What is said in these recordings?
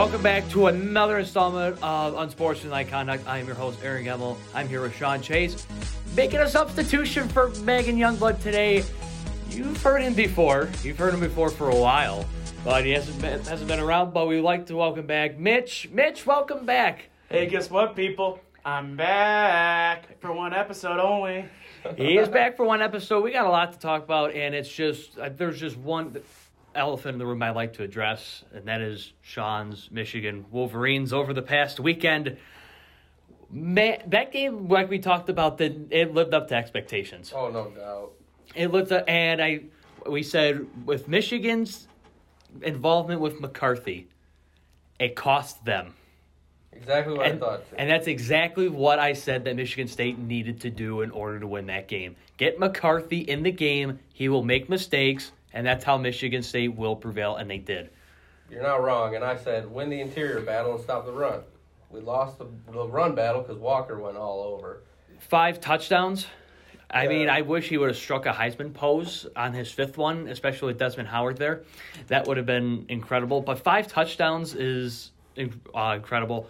Welcome back to another installment of Unsportsmanlike Conduct. I am your host, Aaron Gemmel. I'm here with Sean Chase, making a substitution for Megan Youngblood today. You've heard him before. You've heard him before for a while, but he hasn't been, hasn't been around. But we'd like to welcome back Mitch. Mitch, welcome back. Hey, guess what, people? I'm back for one episode only. He is back for one episode. We got a lot to talk about, and it's just uh, there's just one elephant in the room I'd like to address, and that is Sean's Michigan Wolverines over the past weekend. Man, that game, like we talked about, that it lived up to expectations. Oh, no doubt. It lived up, and I we said with Michigan's involvement with McCarthy, it cost them. Exactly what And, I thought. too. and that's exactly what I said that Michigan State needed to do in order to win that game. Get McCarthy in the game. He will make mistakes, and that's how Michigan State will prevail, and they did. You're not wrong. And I said, win the interior battle and stop the run. We lost the, the run battle because Walker went all over. Five touchdowns. I mean, I wish he would have struck a Heisman pose on his fifth one, especially with Desmond Howard there. That would have been incredible. But five touchdowns is uh, incredible.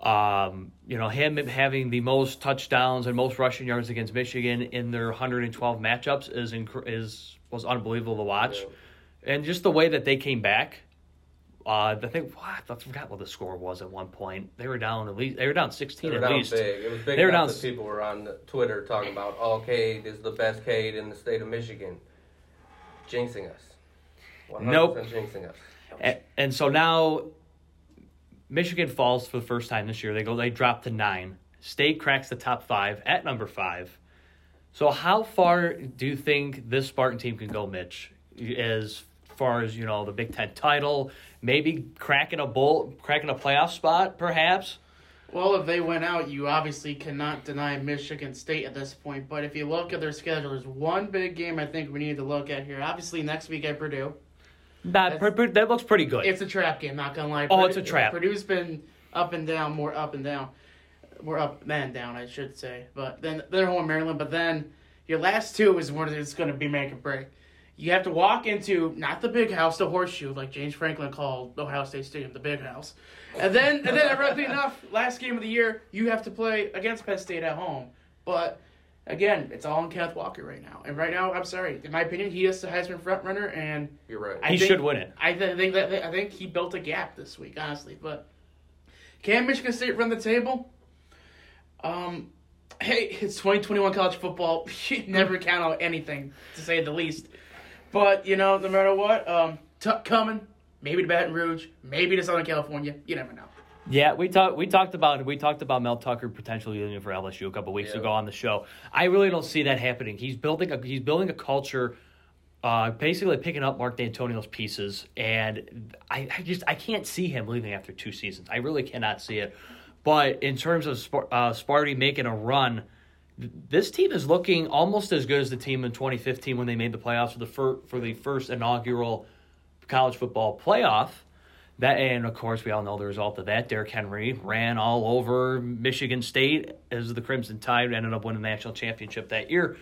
Um, you know, him having the most touchdowns and most rushing yards against Michigan in their 112 matchups is inc- is was unbelievable to watch, and just the way that they came back. Uh, I think what I forgot what the score was at one point. They were down at least. They were down sixteen They 16 were at down least. big. It was big They were down people were on Twitter talking about, oh, this is the best Cade in the state of Michigan. Jinxing us. 100% Nope. jinxing us. And, and so now Michigan falls for the first time this year. They go they drop to nine. State cracks the top five at number five. So how far do you think this Spartan team can go, Mitch? As far as, you know, the Big Ten title, maybe cracking a bowl cracking a playoff spot, perhaps? Well, if they went out, you obviously cannot deny Michigan State at this point. But if you look at their schedule, there's one big game I think we need to look at here. Obviously, next week at Purdue. That, that looks pretty good. It's a trap game, not gonna lie. Oh, Purdue- it's a trap. Purdue's been up and down, more up and down, more up than down, I should say. But then they're home in Maryland. But then your last two is where it's gonna be make or break. You have to walk into not the big house, the horseshoe, like James Franklin called Ohio State Stadium, the big house. And then, and then, ironically enough, last game of the year, you have to play against Penn State at home. But again, it's all on Kenneth Walker right now. And right now, I'm sorry, in my opinion, he is the Heisman front runner, and You're right. I he think- should win it. I th- think that I think he built a gap this week, honestly. But can Michigan State run the table? Um, hey, it's 2021 college football. You never count on anything, to say the least. But you know, no matter what, um, t- coming maybe to Baton Rouge, maybe to Southern California. You never know. Yeah, we talked. We talked about we talked about Mel Tucker potentially leaving for LSU a couple weeks Yeah. ago on the show. I really don't see that happening. He's building a he's building a culture, uh, basically picking up Mark Dantonio's pieces, and I, I just I can't see him leaving after two seasons. I really cannot see it. But in terms of uh, Sparty making a run, this team is looking almost as good as the team in 2015 when they made the playoffs for the fir- for the first inaugural college football playoff. That and of course we all know the result of that. Derrick Henry ran all over Michigan State as the Crimson Tide ended up winning the national championship that year.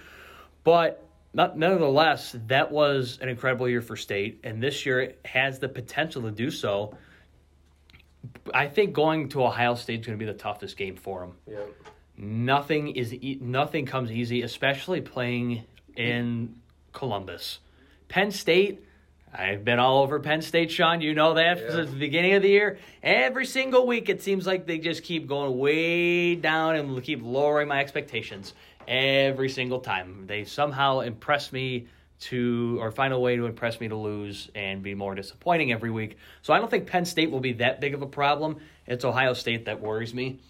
But not, nonetheless, that was an incredible year for State, and this year it has the potential to do so. I think going to Ohio State is going to be the toughest game for them. Yeah. Nothing is e- nothing comes easy, especially playing in Columbus. Penn State, I've been all over Penn State, Sean. You know that Yeah. since the beginning of the year. Every single week, it seems like they just keep going way down and keep lowering my expectations every single time. They somehow impress me to, or find a way to impress me to lose and be more disappointing every week. So I don't think Penn State will be that big of a problem. It's Ohio State that worries me.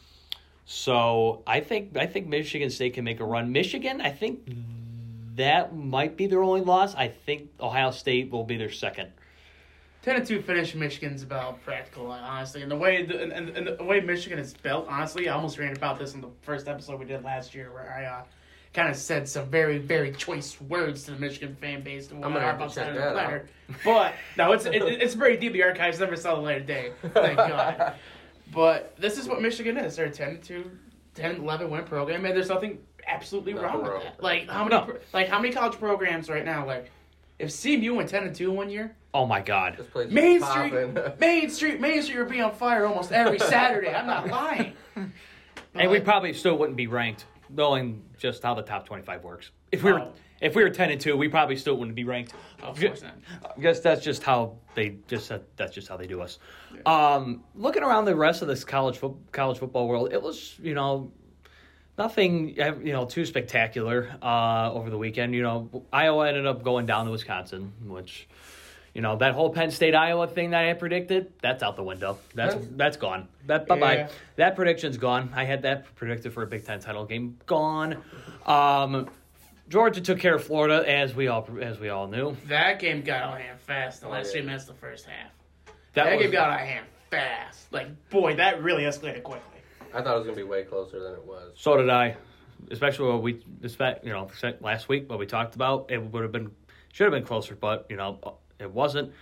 So I think I think Michigan State can make a run. Michigan, I think that might be their only loss. I think Ohio State will be their second. Ten and two finish Michigan's about practical, honestly, and the way the, and, and the way Michigan is built. Honestly, I almost ran about this in the first episode we did last year, where I uh, kind of said some very very choice words to the Michigan fan base. And I'm what gonna have to about check that Night out. But no, it's it, it's very deep. The archives never saw the light of day. Thank God. But this is what Michigan is. They're a 10 to 10, 11 win program, and there's nothing absolutely Nothing wrong with wrong that. Like how many No. pro- like how many college programs right now? Like if CMU went ten and two one year, Oh my God. This place Main. Street, Main Street, Main Street would be on fire almost every Saturday. I'm not lying. And we probably still wouldn't be ranked, knowing just how the top twenty-five works. If we were Oh. if we were ten and two, we probably still wouldn't be ranked. Of course not. I guess that's just how they just that's just how they do us. Um, looking around the rest of this college fo- college football world, it was you know nothing you know too spectacular uh, over the weekend. You know, Iowa ended up going down to Wisconsin, which you know that whole Penn State Iowa thing that I had predicted that's out the window. That's That's- that's gone. That bye bye. Yeah. That prediction's gone. I had that predicted for a Big Ten title game. Gone. Um, Georgia took care of Florida as we all as we all knew. That game got out of hand fast. The last yeah. three minutes of the first half. That, That, was, game got out of hand fast. Like, boy, that really escalated quickly. I thought it was gonna be way closer than it was. So did I, especially what we expect. You know, last week what we talked about, it would have been should have been closer, but you know it wasn't.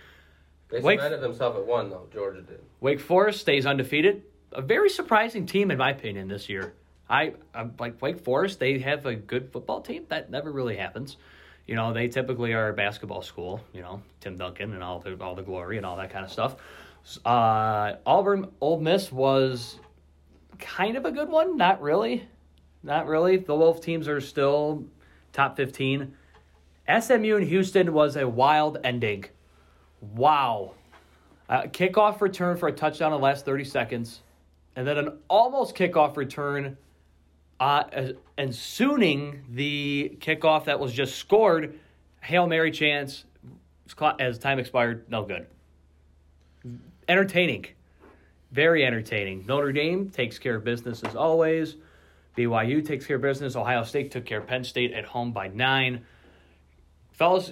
They Wake- cemented themselves at one though. Georgia did. Wake Forest stays undefeated. A very surprising team in my opinion this year. I I'm like Wake Forest. They have a good football team. That never really happens. You know, they typically are a basketball school. You know, Tim Duncan and all the all the glory and all that kind of stuff. Uh, Auburn, Ole Miss was kind of a good one. Not really, not really. The Wolf teams are still top fifteen. SMU in Houston was a wild ending. Wow. Kickoff return for a touchdown in the last 30 seconds, and then an almost kickoff return, uh, ensooning the kickoff that was just scored. Hail Mary chance as time expired, no good. Entertaining. Very entertaining. Notre Dame takes care of business as always. BYU takes care of business. Ohio State took care of Penn State at home by nine. Fellas,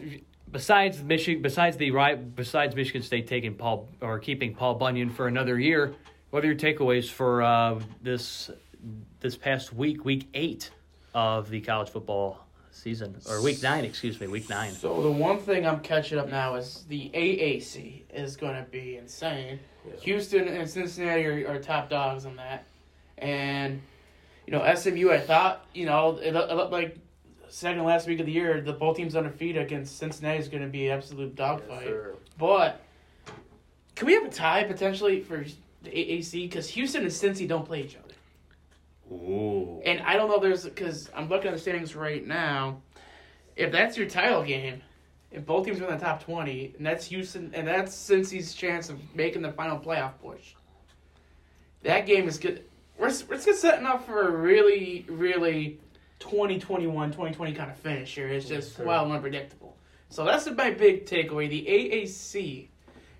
besides Michigan, besides the right, besides Michigan State taking Paul or keeping Paul Bunyan for another year, what are your takeaways for uh, this this past week, week eight of the college football season, or week nine? Excuse me, week nine. So the one thing I'm catching up now is the AAC is going to be insane. Yeah. Houston and Cincinnati are, are top dogs on that, and you know SMU. I thought you know it, it looked like second last week of the year the both teams undefeated against Cincinnati is going to be an absolute dogfight. sir. but can we have a tie potentially for the AAC because Houston and Cincy don't play each other. Ooh. And I don't know. There's because I'm looking at the standings right now. If that's your title game, if both teams are in the top twenty, and that's Houston, and that's Cincy's chance of making the final playoff push. That game is good. We're we're just setting up for a really really 2021 2020 kind of finish here. It's just Yes, wild and unpredictable. So that's my big takeaway. The AAC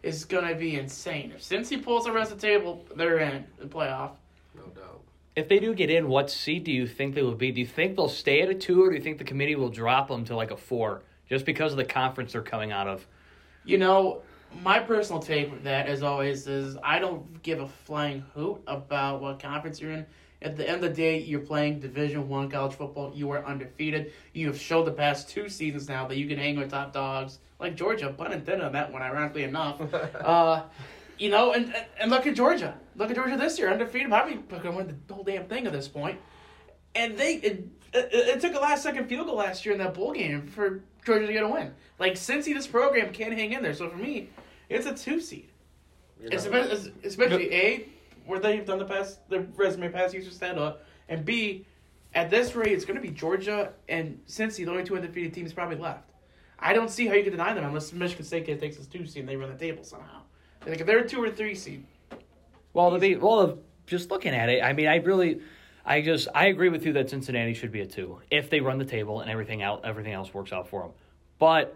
is gonna be insane. If Cincy pulls the rest of the table, they're in the playoff. No doubt. If they do get in, what seed do you think they will be? Do you think they'll stay at a two, or do you think the committee will drop them to like a four, just because of the conference they're coming out of? You know, my personal take with that, as always, is I don't give a flying hoot about what conference you're in. At the end of the day, you're playing Division One college football. You are undefeated. You have showed the past two seasons now that you can hang with top dogs like Georgia. Pun intended on that one, ironically enough. uh, you know, and, and and look at Georgia. Look at Georgia this year, undefeated. Probably going to win the whole damn thing at this point. And they it, it, it took a last second field goal last year in that bowl game for Georgia to get a win. Like Cincy, this program can't hang in there. So for me, it's a two seed. You know, Especially, especially a where they've done the past the resume past, pass user stand up, and b at this rate it's going to be Georgia and Cincy, the only two undefeated teams probably left. I don't see how you can deny them unless Michigan State takes this two seed and they run the table somehow. Like if they're a two or three seed, Well, to be well, just looking at it, I mean, I really, I just, I agree with you that Cincinnati should be a two if they run the table and everything out, everything else works out for them. But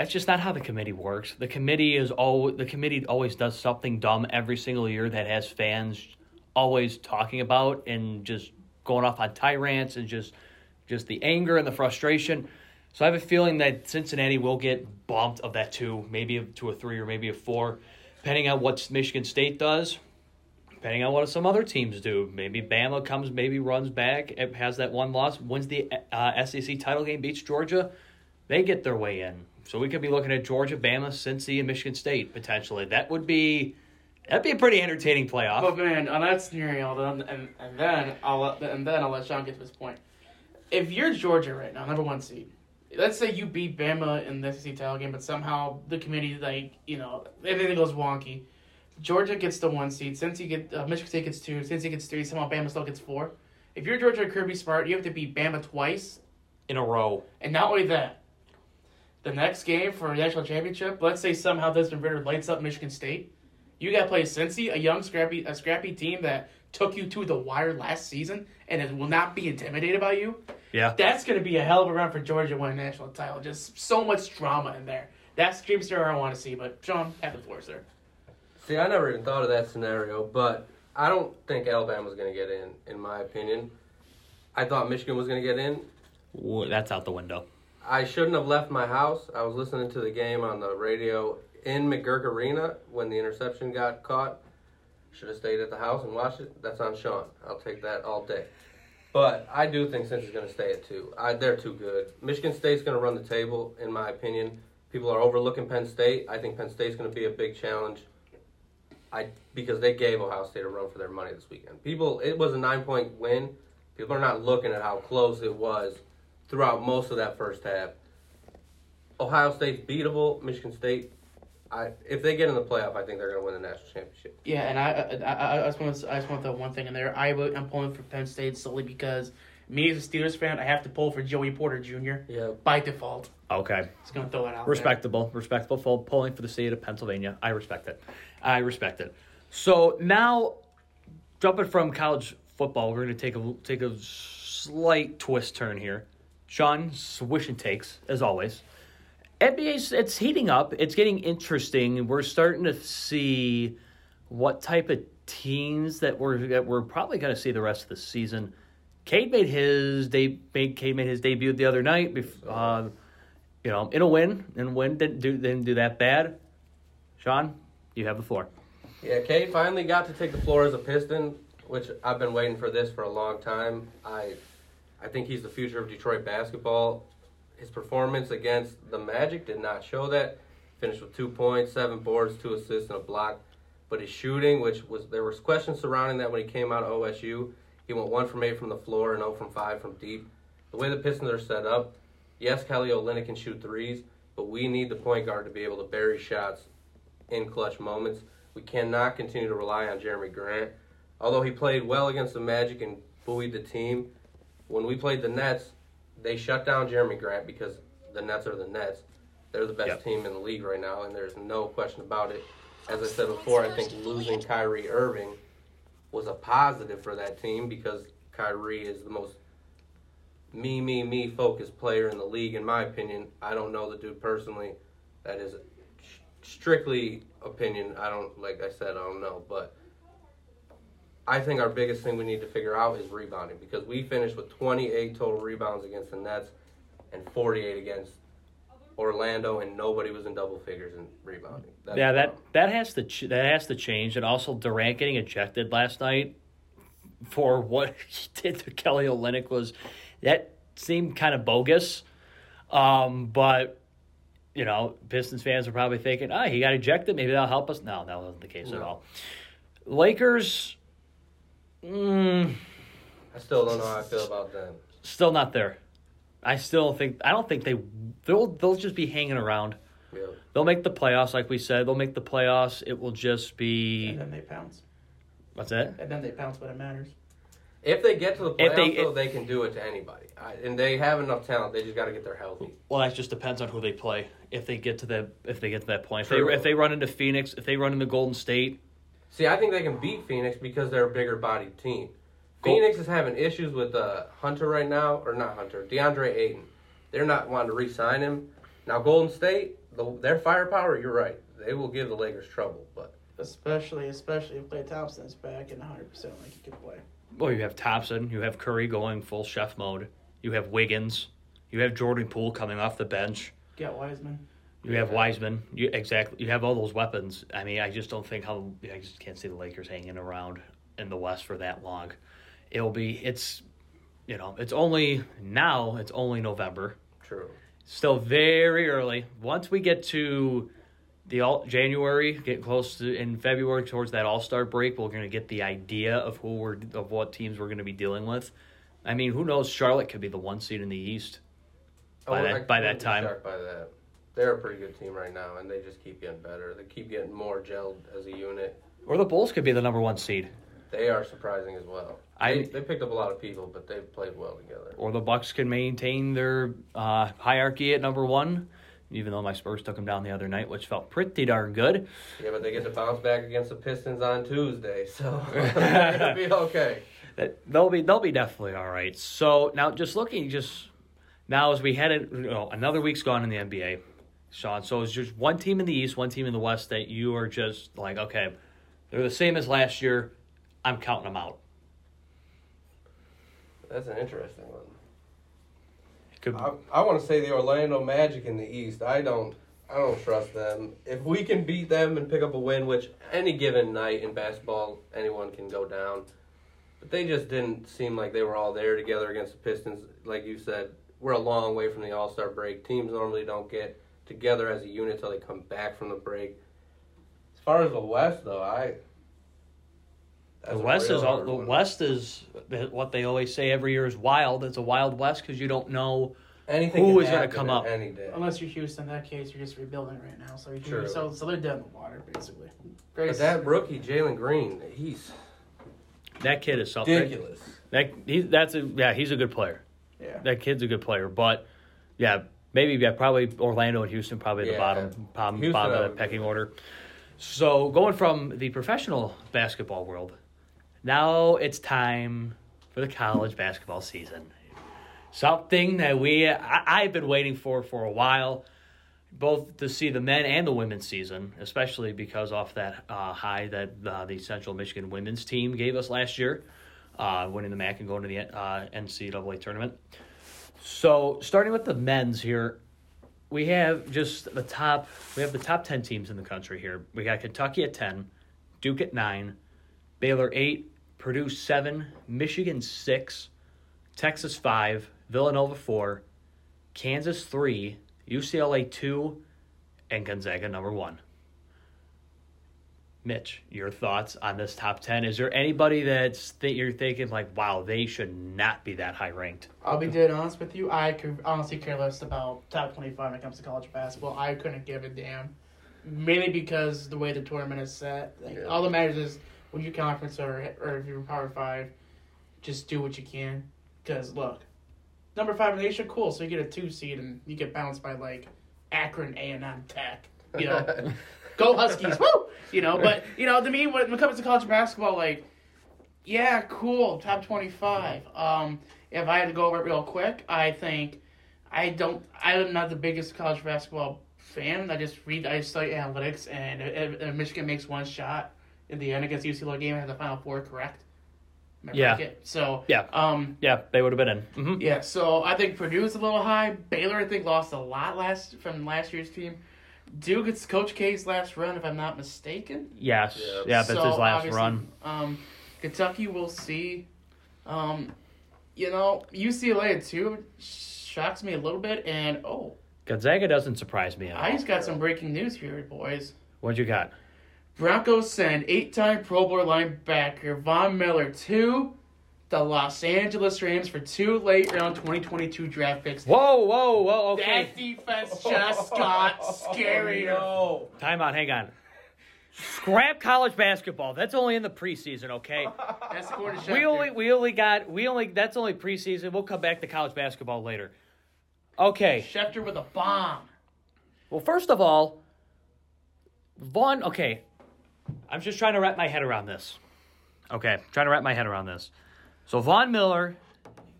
that's just not how the committee works. The committee is all the committee always does something dumb every single year that has fans always talking about and just going off on tyrants and just just the anger and the frustration. So I have a feeling that Cincinnati will get bumped of that two, maybe to a three or maybe a four, depending on what Michigan State does depending on what some other teams do. Maybe Bama comes, maybe runs back, it has that one loss, wins the uh, SEC title game, beats Georgia, they get their way in. So we could be looking at Georgia, Bama, Cincy, and Michigan State potentially. That would be that'd be a pretty entertaining playoff. But man, on that scenario, then and, and then I'll let and then I'll let Sean get to his point. If you're Georgia right now, number one seed, let's say you beat Bama in the SEC title game, but somehow the committee like you know everything goes wonky. Georgia gets the one seed. Cincy get uh, Michigan State gets two. Cincy gets three, somehow Bama still gets four. If you're Georgia Kirby Smart, you have to beat Bama twice, in a row. and not only that, the next game for a national championship. Let's say somehow Desmond Ridder lights up Michigan State. You got to play Cincy, a young scrappy a scrappy team that took you to the wire last season and it will not be intimidated by you. Yeah. That's going to be a hell of a run for Georgia to win a national title. Just so much drama in there. That's the dream scenario I want to see. But Sean, have the floor, sir. See, I never even thought of that scenario, but I don't think Alabama's going to get in, in my opinion. I thought Michigan was going to get in. Ooh, that's out the window. I shouldn't have left my house. I was listening to the game on the radio in McGuirk Arena when the interception got caught. Should have stayed at the house and watched it. That's on Sean. I'll take that all day. But I do think Cincy's going to stay at two. I, they're too good. Michigan State's going to run the table, in my opinion. People are overlooking Penn State. I think Penn State's going to be a big challenge. I because they gave Ohio State a run for their money this weekend. People, it was a nine point win. People are not looking at how close it was throughout most of that first half. Ohio State's beatable. Michigan State, I if they get in the playoff, I think they're going to win the national championship. Yeah, and I I, I, I just want to I just want to throw one thing in there. I I'm pulling for Penn State solely because me as a Steelers fan, I have to pull for Joey Porter Jr. Yeah. by default. Okay. Just gonna throw that out. there. Respectable, respectable full polling for the state of Pennsylvania. I respect it. I respect it. So now, jumping from college football, we're going to take a take a slight twist turn here. Sean, swish and takes as always. NBA's it's heating up. It's getting interesting. We're starting to see what type of teams that we're that we're probably going to see the rest of the season. Cade made his day. Made Cade made his debut the other night. Uh, you know, in a win, and win didn't do didn't do that bad. Sean, you have the floor. Yeah, Cade finally got to take the floor as a Piston, which I've been waiting for this for a long time. I, I think he's the future of Detroit basketball. His performance against the Magic did not show that. Finished with two points, seven boards, two assists, and a block. But his shooting, which was there was questions surrounding that when he came out of OSU, he went one from eight from the floor and zero from five from deep. The way the Pistons are set up, yes, Kelly Olynyk can shoot threes, but we need the point guard to be able to bury shots in clutch moments. We cannot continue to rely on Jerami Grant. Although he played well against the Magic and buoyed the team, when we played the Nets, they shut down Jerami Grant because the Nets are the Nets. They're the best Yep. team in the league right now, and there's no question about it. As I said before, I think losing Kyrie Irving was a positive for that team because Kyrie is the most me, me, me focused player in the league, in my opinion. I don't know the dude personally. That is strictly opinion. I don't like I said I don't know, but I think our biggest thing we need to figure out is rebounding because we finished with 28 total rebounds against the Nets and 48 against Orlando, and nobody was in double figures in rebounding. That's yeah, that that has to ch- that has to change, and also Durant getting ejected last night for what he did to Kelly Olynyk was that seemed kind of bogus. Um, but you know, Pistons fans are probably thinking, "Ah, he got ejected. Maybe that'll help us." No, that wasn't the case at all. Lakers, mm, I still don't know how I feel about them. still not there. I still think I don't think they they'll they'll just be hanging around. Yeah. They'll make the playoffs, like we said. They'll make the playoffs. It will just be And then they pounce. what's that? And then they pounce when it matters. If they get to the If playoffs, they- though, they can do it to anybody, I, and they have enough talent. They just got to get their healthy. Well, that just depends on who they play. If they get to the if they get to that point, if they if they run into Phoenix, if they run into Golden State, See, I think they can beat Phoenix because they're a bigger bodied team. Cool. Phoenix is having issues with uh, Hunter right now, or not Hunter, DeAndre Ayton. They're not wanting to re-sign him. Now, Golden State, the, their firepower, you're right. They will give the Lakers trouble, but Especially, especially if Klay Thompson's back and 100 percent like he can play. well, you have Thompson, you have Curry going full chef mode, you have Wiggins, you have Jordan Poole coming off the bench, Get Wiseman. You have. Wiseman, you exactly you have all those weapons. I mean, I just don't think how I just can't see the Lakers hanging around in the West for that long. It'll be it's you know it's only now it's only November. true. still very early. Once we get to the all January, get close to in February towards that All Star break, we're going to get the idea of who we're of what teams we're going to be dealing with. I mean, who knows? Charlotte could be the one seed in the East. Oh, by wouldn't- that by that time. by that. They're a pretty good team right now, and they just keep getting better. They keep getting more gelled as a unit. Or the Bulls could be the number one seed. They are surprising as well. I- they, they picked up a lot of people, but they've played well together. Or the Bucks can maintain their uh, hierarchy at number one. Even though my Spurs took them down the other night, which felt pretty darn good. Yeah, but they get to bounce back against the Pistons on Tuesday, so they're be okay. that they'll be they'll be definitely all right. So now just looking just now as we head in, you know, another week's gone in the NBA, Sean. So it's just one team in the East, one team in the West that you are just like, okay, they're the same as last year. I'm counting them out. That's an interesting one. Could, I, I want to say the Orlando Magic in the East. I don't. I don't trust them. If we can beat them and pick up a win, which any given night in basketball anyone can go down, but they just didn't seem like they were all there together against the Pistons. Like you said, we're a long way from the All Star break. Teams normally don't get together as a unit until they come back from the break. As far as the West, though, I the West is all, the one. West is what they always say every year is wild. It's a wild West because you don't know. Anything who can is gonna come at up? any day. Unless you're Houston, in that case, you're just rebuilding right now. So you're, so so they're dead in the water basically. Very But that rookie Jalen Green, he's That kid is something. ridiculous. That he, that's a yeah, he's a good player. yeah. That kid's a good player, but yeah, maybe yeah, probably Orlando and Houston probably the bottom bottom, Houston, bottom of the pecking order. So going from the professional basketball world, now it's time for the college basketball season. Something that we I, I've been waiting for for a while, both to see the men and the women's season, especially because off that uh, high that uh, the Central Michigan women's team gave us last year, uh, winning the MAC and going to the uh, NCAA tournament. So starting with the men's here, we have just the top. We have the top ten teams in the country here. We got Kentucky at ten, Duke at nine, Baylor eight, Purdue seven, Michigan six, Texas five, Villanova four, Kansas three, UCLA two, and Gonzaga number one. Mitch, your thoughts on this top ten? Is there anybody that's that you're thinking like, wow, they should not be that high ranked? I'll be dead honest with you. I could honestly care less about top 25 when it comes to college basketball. I couldn't give a damn. Mainly because the way the tournament is set. Like, Yeah. All that matters is when you conference or, or if you're Power 5, just do what you can. Because, look, number 5 in the nation, cool. So you get a 2 seed and you get bounced by, like, Akron A&M Tech. You know? Go Huskies, woo! You know, but, you know, to me, when it comes to college basketball, like, yeah, cool. Top twenty-five. Um, if I had to go over it real quick, I think I don't. I'm not the biggest college basketball fan. I just read. I study analytics, and if, if Michigan makes one shot in the end against UCLA game, I have the final four correct. Yeah. So Yeah. Um. Yeah, they would have been in. hmm Yeah. So I think Purdue's a little high. Baylor, I think, lost a lot last from last year's team. Duke, it's Coach K's last run, if I'm not mistaken. Yes. Yeah. Yeah, that's So, his last run. Um, Kentucky, we'll see. Um, you know, UCLA too shocks me a little bit, and oh, Gonzaga doesn't surprise me at all. I just got some breaking news here, boys. What you got? Broncos send eight-time Pro Bowl linebacker Von Miller to the Los Angeles Rams for two late-round 2022 draft picks. Whoa, whoa, whoa. okay. That Okay. defense just got scarier. Oh, Time out. Hang on. Scrap college basketball. That's only in the preseason, okay? That's according to we only we only got we only that's only preseason. We'll come back to college basketball later. Okay. Schefter with a bomb. Well, first of all, Von. Okay, I'm just trying to wrap my head around this. Okay, trying to wrap my head around this. So Von Miller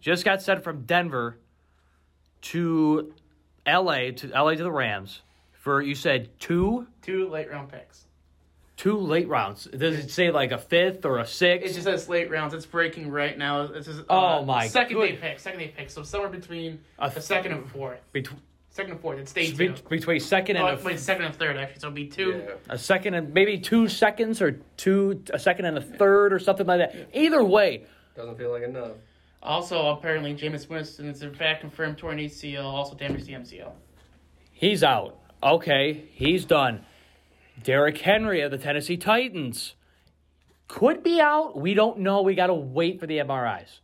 just got sent from Denver to L.A. to L.A. to the Rams for you said two Two late-round picks. two late rounds. Does it say like a fifth or a sixth? It just says late rounds. It's breaking right now. This is uh, Oh, my second day pick. Second day pick. So somewhere between A the second and fourth. between Second and fourth. It's day two. between second and Oh, a, wait, second and third actually. So it'll be two. yeah. a second and maybe two seconds or two a second and a third or something like that. Either way, Doesn't feel like enough. Also, apparently, Jameis Winston is in fact confirmed torn ACL, also damaged the MCL. he's out. Okay, he's done. Derrick Henry of the Tennessee Titans could be out. We don't know. We got to wait for the MRIs.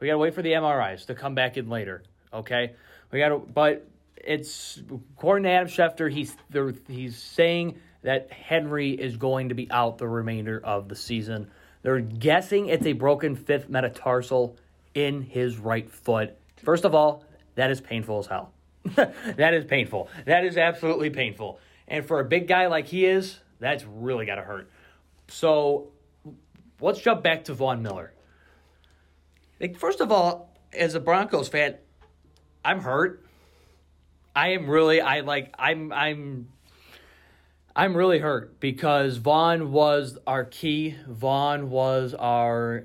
We got to wait for the MRIs to come back in later. Okay, we got to, but it's according to Adam Schefter, he's there, he's saying that Henry is going to be out the remainder of the season. They're guessing it's a broken fifth metatarsal in his right foot. First of all, that is painful as hell. that is painful. That is absolutely painful. And for a big guy like he is, that's really got to hurt. So let's jump back to Von Miller. Like, first of all, as a Broncos fan, I'm hurt. I am really I like I'm I'm I'm really hurt because Von was our key. Von was our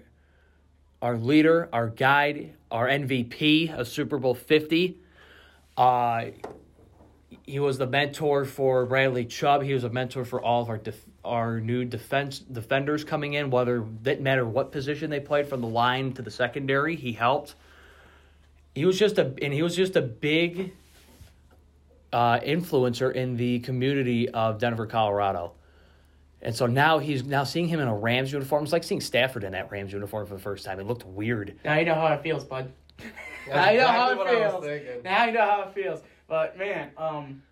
our leader, our guide, our MVP of Super Bowl 50. Uh, he was the mentor for Bradley Chubb. He was a mentor for all of our def- our new defense defenders coming in, whether didn't matter what position they played, from the line to the secondary. He helped. He was just a and he was just a big uh, influencer in the community of Denver, Colorado. And so now he's now seeing him in a Rams uniform. It's like seeing Stafford in that Rams uniform for the first time. It looked weird. Now you know how it feels, bud. That's now you know how it what I was feels. Now you know how it feels. But man, um,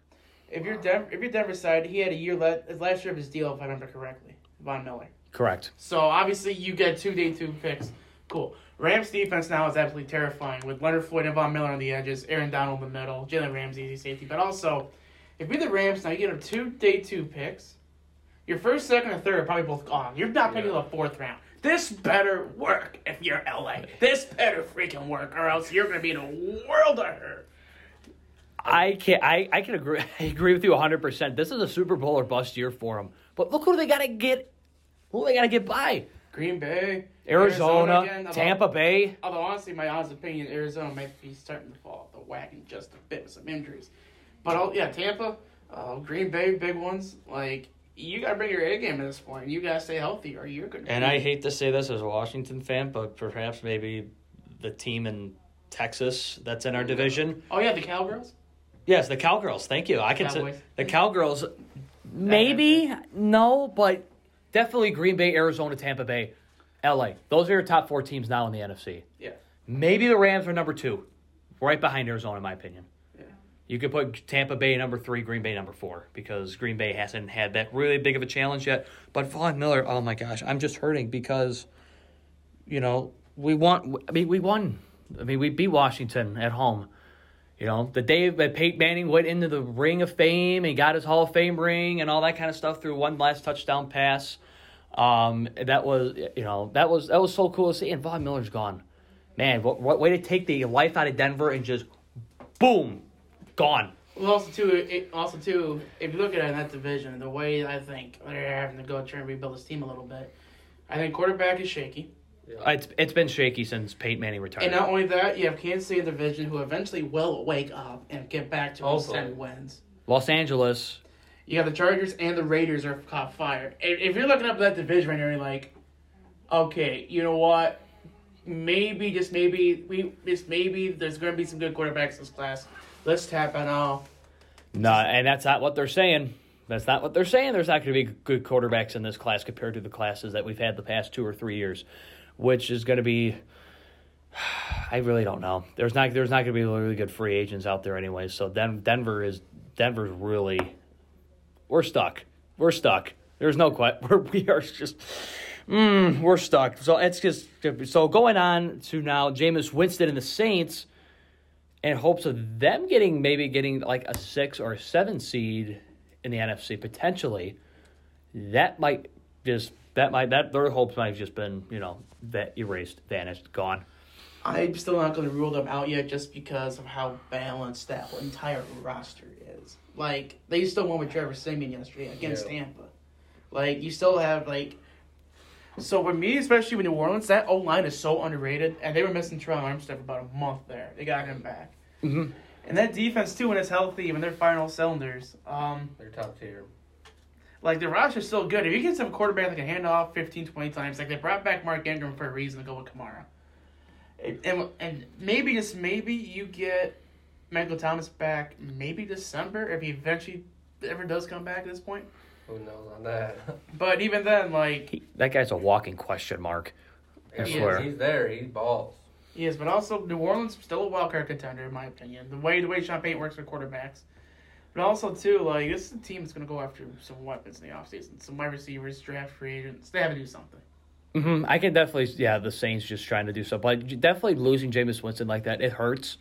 if you're Denver, if you're Denver side, he had a year left. His last year of his deal, if I remember correctly, Von Miller. Correct. So obviously you get two day two picks. Cool. Rams defense now is absolutely terrifying with Leonard Floyd and Von Miller on the edges, Aaron Donald in the middle, Jalen Ramsey easy safety. But also, if you're the Rams now, you get them two day two picks. Your first, second, and third are probably both gone. You're not picking Yeah. the fourth round. This better work if you're LA. This better freaking work, or else you're gonna be in a world of hurt. I can I, I can agree I agree with you 100%. This is a Super Bowl or bust year for them. But look who they got to get who they got to get by. Green Bay, Arizona, again, although- Tampa Bay. Although honestly, my honest opinion, Arizona might be starting to fall off the wagon just a bit with some injuries. But oh yeah, Tampa, uh, Green Bay, big ones. Like you gotta bring your A game at this point. You gotta stay healthy, or you're gonna. And I hate to say this as a Washington fan, but perhaps maybe the team in Texas that's in our division. Oh yeah, the Cowgirls. Yes, the Cowgirls. Thank you. I can say the Cowgirls. Maybe no, but definitely Green Bay, Arizona, Tampa Bay, L.A. Those are your top four teams now in the NFC. Yeah. Maybe the Rams are number two, right behind Arizona, in my opinion. Yeah. You could put Tampa Bay number three, Green Bay number four, because Green Bay hasn't had that really big of a challenge yet. But Von Miller, oh my gosh, I'm just hurting because, you know, we want. I mean, we won. I mean, we beat Washington at home. You know, the day that Peyton Manning went into the Ring of Fame and got his Hall of Fame ring and all that kind of stuff through one last touchdown pass. Um, that was, you know, that was that was so cool to see. And Von Miller's gone. Man, what, what way to take the life out of Denver and just, boom, gone. Well, also too, it, also too, if you look at it in that division, the way I think they're having to go try and rebuild this team a little bit, I think quarterback is shaky. It's it's been shaky since Peyton Manning retired. And not only that, you have Kansas City division who eventually will wake up and get back to Hopefully. seven wins. Los Angeles, You have the Chargers and the Raiders are caught fire. If, if you're looking up that division now, you're like, okay, you know what? Maybe just maybe we just maybe there's going to be some good quarterbacks in this class. Let's tap on all. no, and that's not what they're saying. That's not what they're saying. There's not going to be good quarterbacks in this class compared to the classes that we've had the past two or three years, which is going to be. I really don't know. There's not there's not going to be really good free agents out there anyway. So Den- Denver is Denver's really we're stuck. We're stuck. There's no question. We're, we are just mm, we're stuck. So it's just so going on to now Jameis Winston and the Saints in hopes of them getting maybe getting like a six or a seven seed in the NFC potentially. That might just that might that their hopes might have just been you know that erased, vanished, gone. I'm still not going to rule them out yet, just because of how balanced that entire roster is. Like they still won with Trevor Siemian yesterday against Yeah. Tampa. Like you still have like. So for me, especially with New Orleans, that O line is so underrated, and they were missing Terron Armstead for about a month there. They got him back, Mhm. and that defense too, when it's healthy, when they're firing all cylinders, um, They're top tier. like the roster's still good. If you get some quarterback that can hand off 15, 20 times, like they brought back Mark Ingram for a reason to go with Kamara. And, and, and maybe just maybe you get Michael Thomas back maybe December if he eventually ever does come back at this point. Who knows on that? But even then, like He, that guy's a walking question mark. I He is. He's there. He balls. He is, but also New Orleans still a wild card contender in my opinion. The way the way Sean Payton works with quarterbacks, but also too like this is a team that's going to go after some weapons in the offseason, some wide receivers, draft free agents. They have to do something. Hmm I can definitely, yeah, the Saints just trying to do something. But definitely losing Jameis Winston like that, it hurts.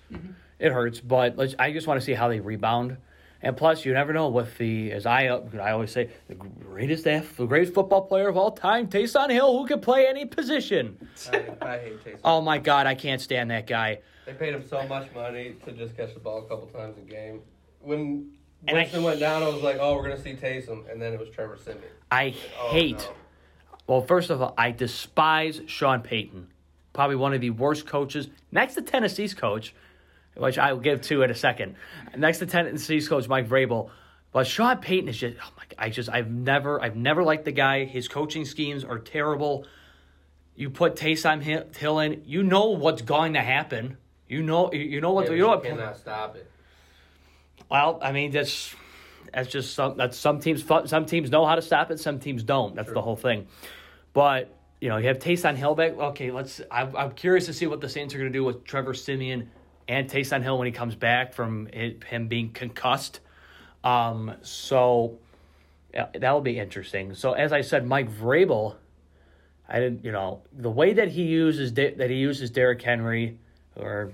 It hurts. But let's, I just want to see how they rebound. And plus, you never know with the, as I I always say, the greatest F, the greatest football player of all time, Taysom Hill, who can play any position. I, I hate Taysom. Oh my God, I can't stand that guy. They paid him so much money to just catch the ball a couple times a game. When And I- Winston went down, I was like, "Oh, we're gonna see Taysom," and then it was Trevor Siemian. I Oh, hate. no. Well, first of all, I despise Sean Payton. Probably one of the worst coaches, next to Tennessee's coach, which I will give to in a second. Next to Tennessee's coach, Mike Vrabel. But Sean Payton is just, oh my, I just, I've never, I've never liked the guy. His coaching schemes are terrible. You put Taysom Hill- in, you know what's going to happen. You know, you know what, Yeah, you know what. cannot stop it. Well, I mean that's that's just some that's some teams some teams know how to stop it, some teams don't. That's the whole thing. But you know, you have Taysom Hill back. Okay, let's. I'm, I'm curious to see what the Saints are going to do with Trevor Siemian and Taysom Hill when he comes back from it, him being concussed. Um, so yeah, that'll be interesting. So as I said, Mike Vrabel, I didn't, you know, the way that he uses that he uses Derrick Henry, or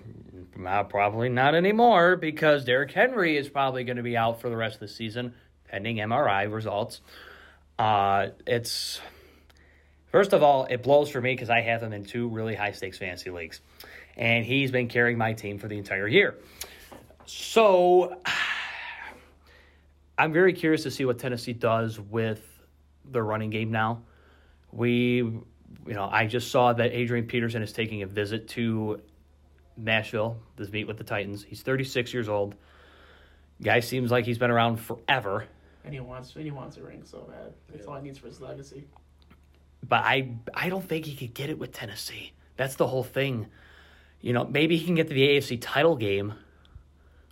uh, probably not anymore because Derrick Henry is probably going to be out for the rest of the season, pending MRI results. Uh, it's first of all, it blows for me because I have him in two really high stakes fantasy leagues, and he's been carrying my team for the entire year. So I'm very curious to see what Tennessee does with their running game now. We, you know, I just saw that Adrian Peterson is taking a visit to Nashville to meet with the Titans. He's 36 years old. Guy seems like he's been around forever. And he wants and he wants a ring so bad. That's all he needs for his legacy. But I I don't think he could get it with Tennessee. That's the whole thing. You know, maybe he can get to the AFC title game,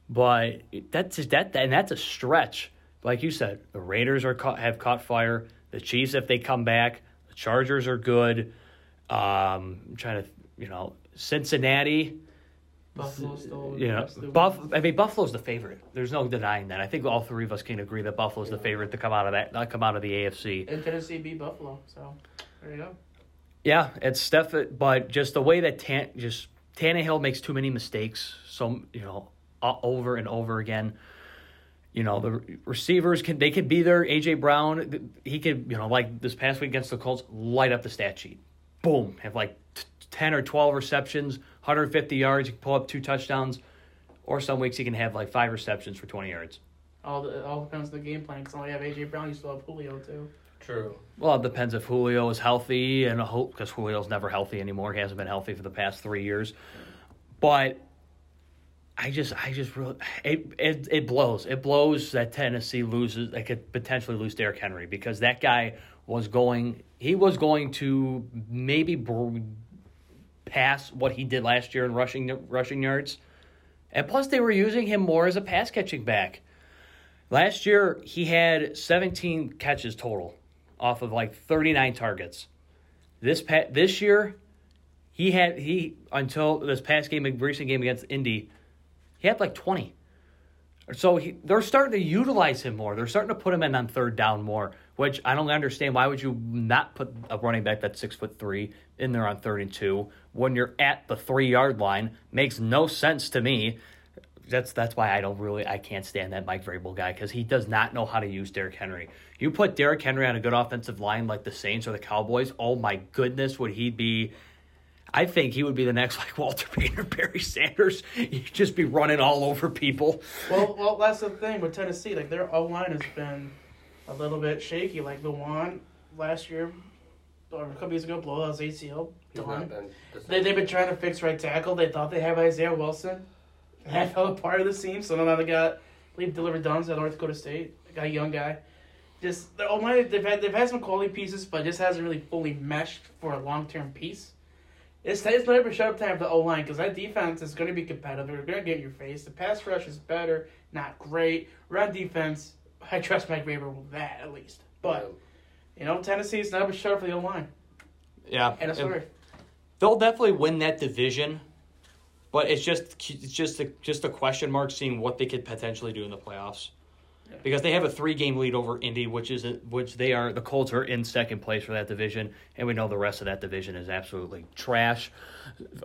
but that's that and that's a stretch. Like you said, the Raiders are caught, have caught fire. The Chiefs, if they come back, the Chargers are good. Um, I'm trying to, you know, Cincinnati. Buffalo still. You know, Buff. I mean, Buffalo's the favorite. There's no denying that. I think all three of us can agree that Buffalo's the favorite to come out of that, not come out of the AFC. And Tennessee beat Buffalo, so there you go. Yeah, it's definitely, but just the way that Tan, just Tannehill makes too many mistakes, so you know, over and over again. You know, the receivers can they could be there. AJ Brown, he could you know like this past week against the Colts, light up the stat sheet, boom, have like t- ten or twelve receptions, 150 yards, he can pull up two touchdowns, or some weeks he can have like five receptions for 20 yards. All the all depends on the game plan. Because only have AJ Brown, you still have Julio too. True. Well, it depends if Julio is healthy, and hope because Julio's never healthy anymore. He hasn't been healthy for the past three years. But I just, I just really, it, it, it blows. It blows that Tennessee loses. They could potentially lose Derrick Henry because that guy was going. He was going to maybe br- pass what he did last year in rushing rushing yards, and plus they were using him more as a pass catching back. Last year he had 17 catches total off of like 39 targets. This pa- this year he had he until this past game recent game against Indy, he had like 20. So he, they're starting to utilize him more. They're starting to put him in on third down more, which I don't understand. Why would you not put a running back that's six foot three in there on third and two when you're at the three yard line? Makes no sense to me. That's that's why I don't really I can't stand that Mike Vrabel guy because he does not know how to use Derrick Henry. You put Derrick Henry on a good offensive line like the Saints or the Cowboys, oh my goodness, would he be? I think he would be the next like Walter Payton, Barry Sanders. He'd just be running all over people. Well, well, that's the thing with Tennessee. Like their O line has been a little bit shaky. Like the one last year or a couple years ago, blow out his ACL. He's Done. been. They they've been trying to fix right tackle. They thought they had Isaiah Wilson. That fell apart of the seam. So now they got, I believe, Dillon Radunz at North Dakota State. They got a young guy. Just their O line. They've had they've had some quality pieces, but just hasn't really fully meshed for a long term piece. It's it's never shut up time for the O line because that defense is going to be competitive. They're going to get in your face. The pass rush is better, not great. Run defense, I trust Mike Weber with that at least. But you know, Tennessee is never shut up for the O line. Yeah, And a sorry. they'll definitely win that division. But it's just it's just a, just a question mark seeing what they could potentially do in the playoffs. Because they have a three game lead over Indy, which is which they are the Colts are in second place for that division, and we know the rest of that division is absolutely trash.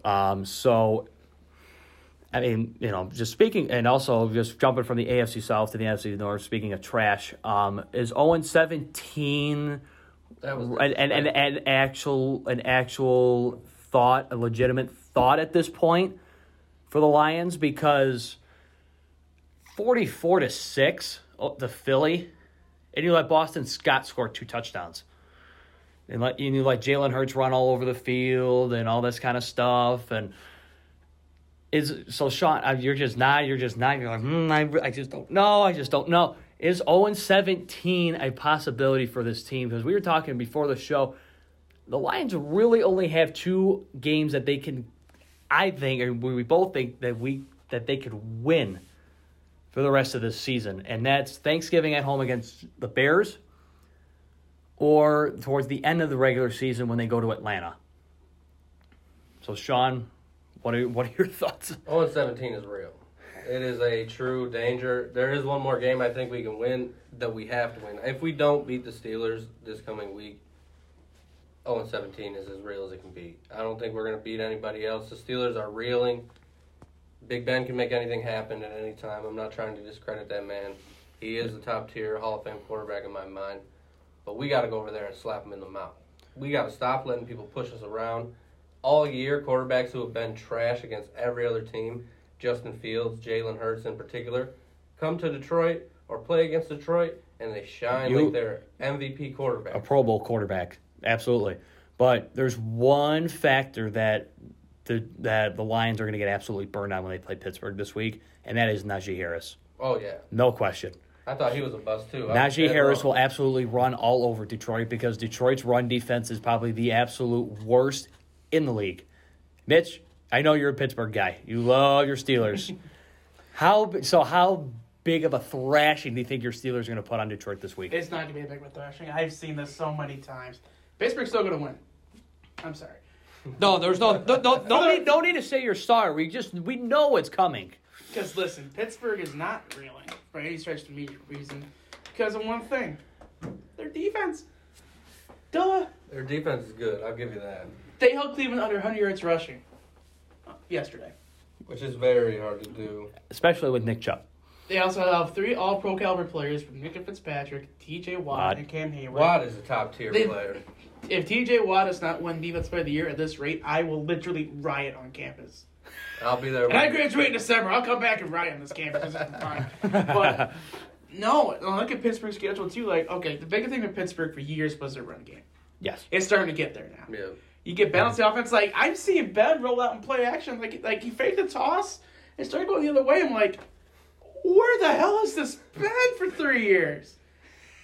Um, so I mean, you know, just speaking, and also just jumping from the AFC South to the NFC North. Speaking of trash, um, is Owen seventeen, That was and and, and an actual an actual thought, a legitimate thought at this point for the Lions because forty four to 6 the Philly, and you let Boston Scott score two touchdowns. And let you let Jalen Hurts run all over the field and all this kind of stuff and is so Sean, uh, you're just not, you're just not, you're like, hmm, I, I just don't know, I just don't know. Is 0 17 a possibility for this team? Because we were talking before the show, the Lions really only have two games that they can, I think, and we both think that we that they could win for the rest of this season, and that's Thanksgiving at home against the Bears, or towards the end of the regular season when they go to Atlanta. So, Sean, what are what are your thoughts? 0 and 17 is real. It is a true danger. There is one more game I think we can win that we have to win. If we don't beat the Steelers this coming week, 0 and 17 is as real as it can be. I don't think we're going to beat anybody else. The Steelers are reeling. Big Ben can make anything happen at any time. I'm not trying to discredit that man. He is the top tier Hall of Fame quarterback in my mind. But we got to go over there and slap him in the mouth. We got to stop letting people push us around all year, quarterbacks who have been trash against every other team, Justin Fields, Jalen Hurts in particular, come to Detroit or play against Detroit and they shine You- like they're MVP quarterback. A. Pro Bowl quarterback, absolutely. But there's one factor that the that the Lions are going to get absolutely burned on when they play Pittsburgh this week, and that is Najee Harris. Oh yeah, No question. I thought he was a bust too. I Najee Harris wrong. will absolutely run all over Detroit because Detroit's run defense is probably the absolute worst in the league. Mitch, I know you're a Pittsburgh guy. You love your Steelers. how so? How big of a thrashing do you think your Steelers are going to put on Detroit this week? It's not gonna be a big one thrashing. I've seen this so many times. Pittsburgh's still gonna win. I'm sorry. No, there's no no no, no need no need to say you're sorry. We just we know it's coming. Because listen, Pittsburgh is not reeling for any stretch of the immediate reason. Because of one thing, their defense. Duh. Their defense is good. I'll give you that. They held Cleveland under 100 yards rushing uh, yesterday. Which is very hard to do. Especially with Nick Chubb. They also have three All Pro caliber players from Minkah Fitzpatrick, T.J. Watt, Watt. and Cam Heyward. Watt is a top tier They- player. If T.J. Watt does not win Defense Player of the Year at this rate, I will literally riot on campus. I'll be there. And I with you. graduate in December. I'll come back and riot on this campus. This. But no, look at Pittsburgh's schedule too. Like, okay, the big thing with Pittsburgh for years was their run game. Yes. It's starting to get there now. Yeah. You get balanced offense. Like I'm seeing Ben roll out and play action. Like like he faked the toss and started going the other way. I'm like, where the hell has this been for three years?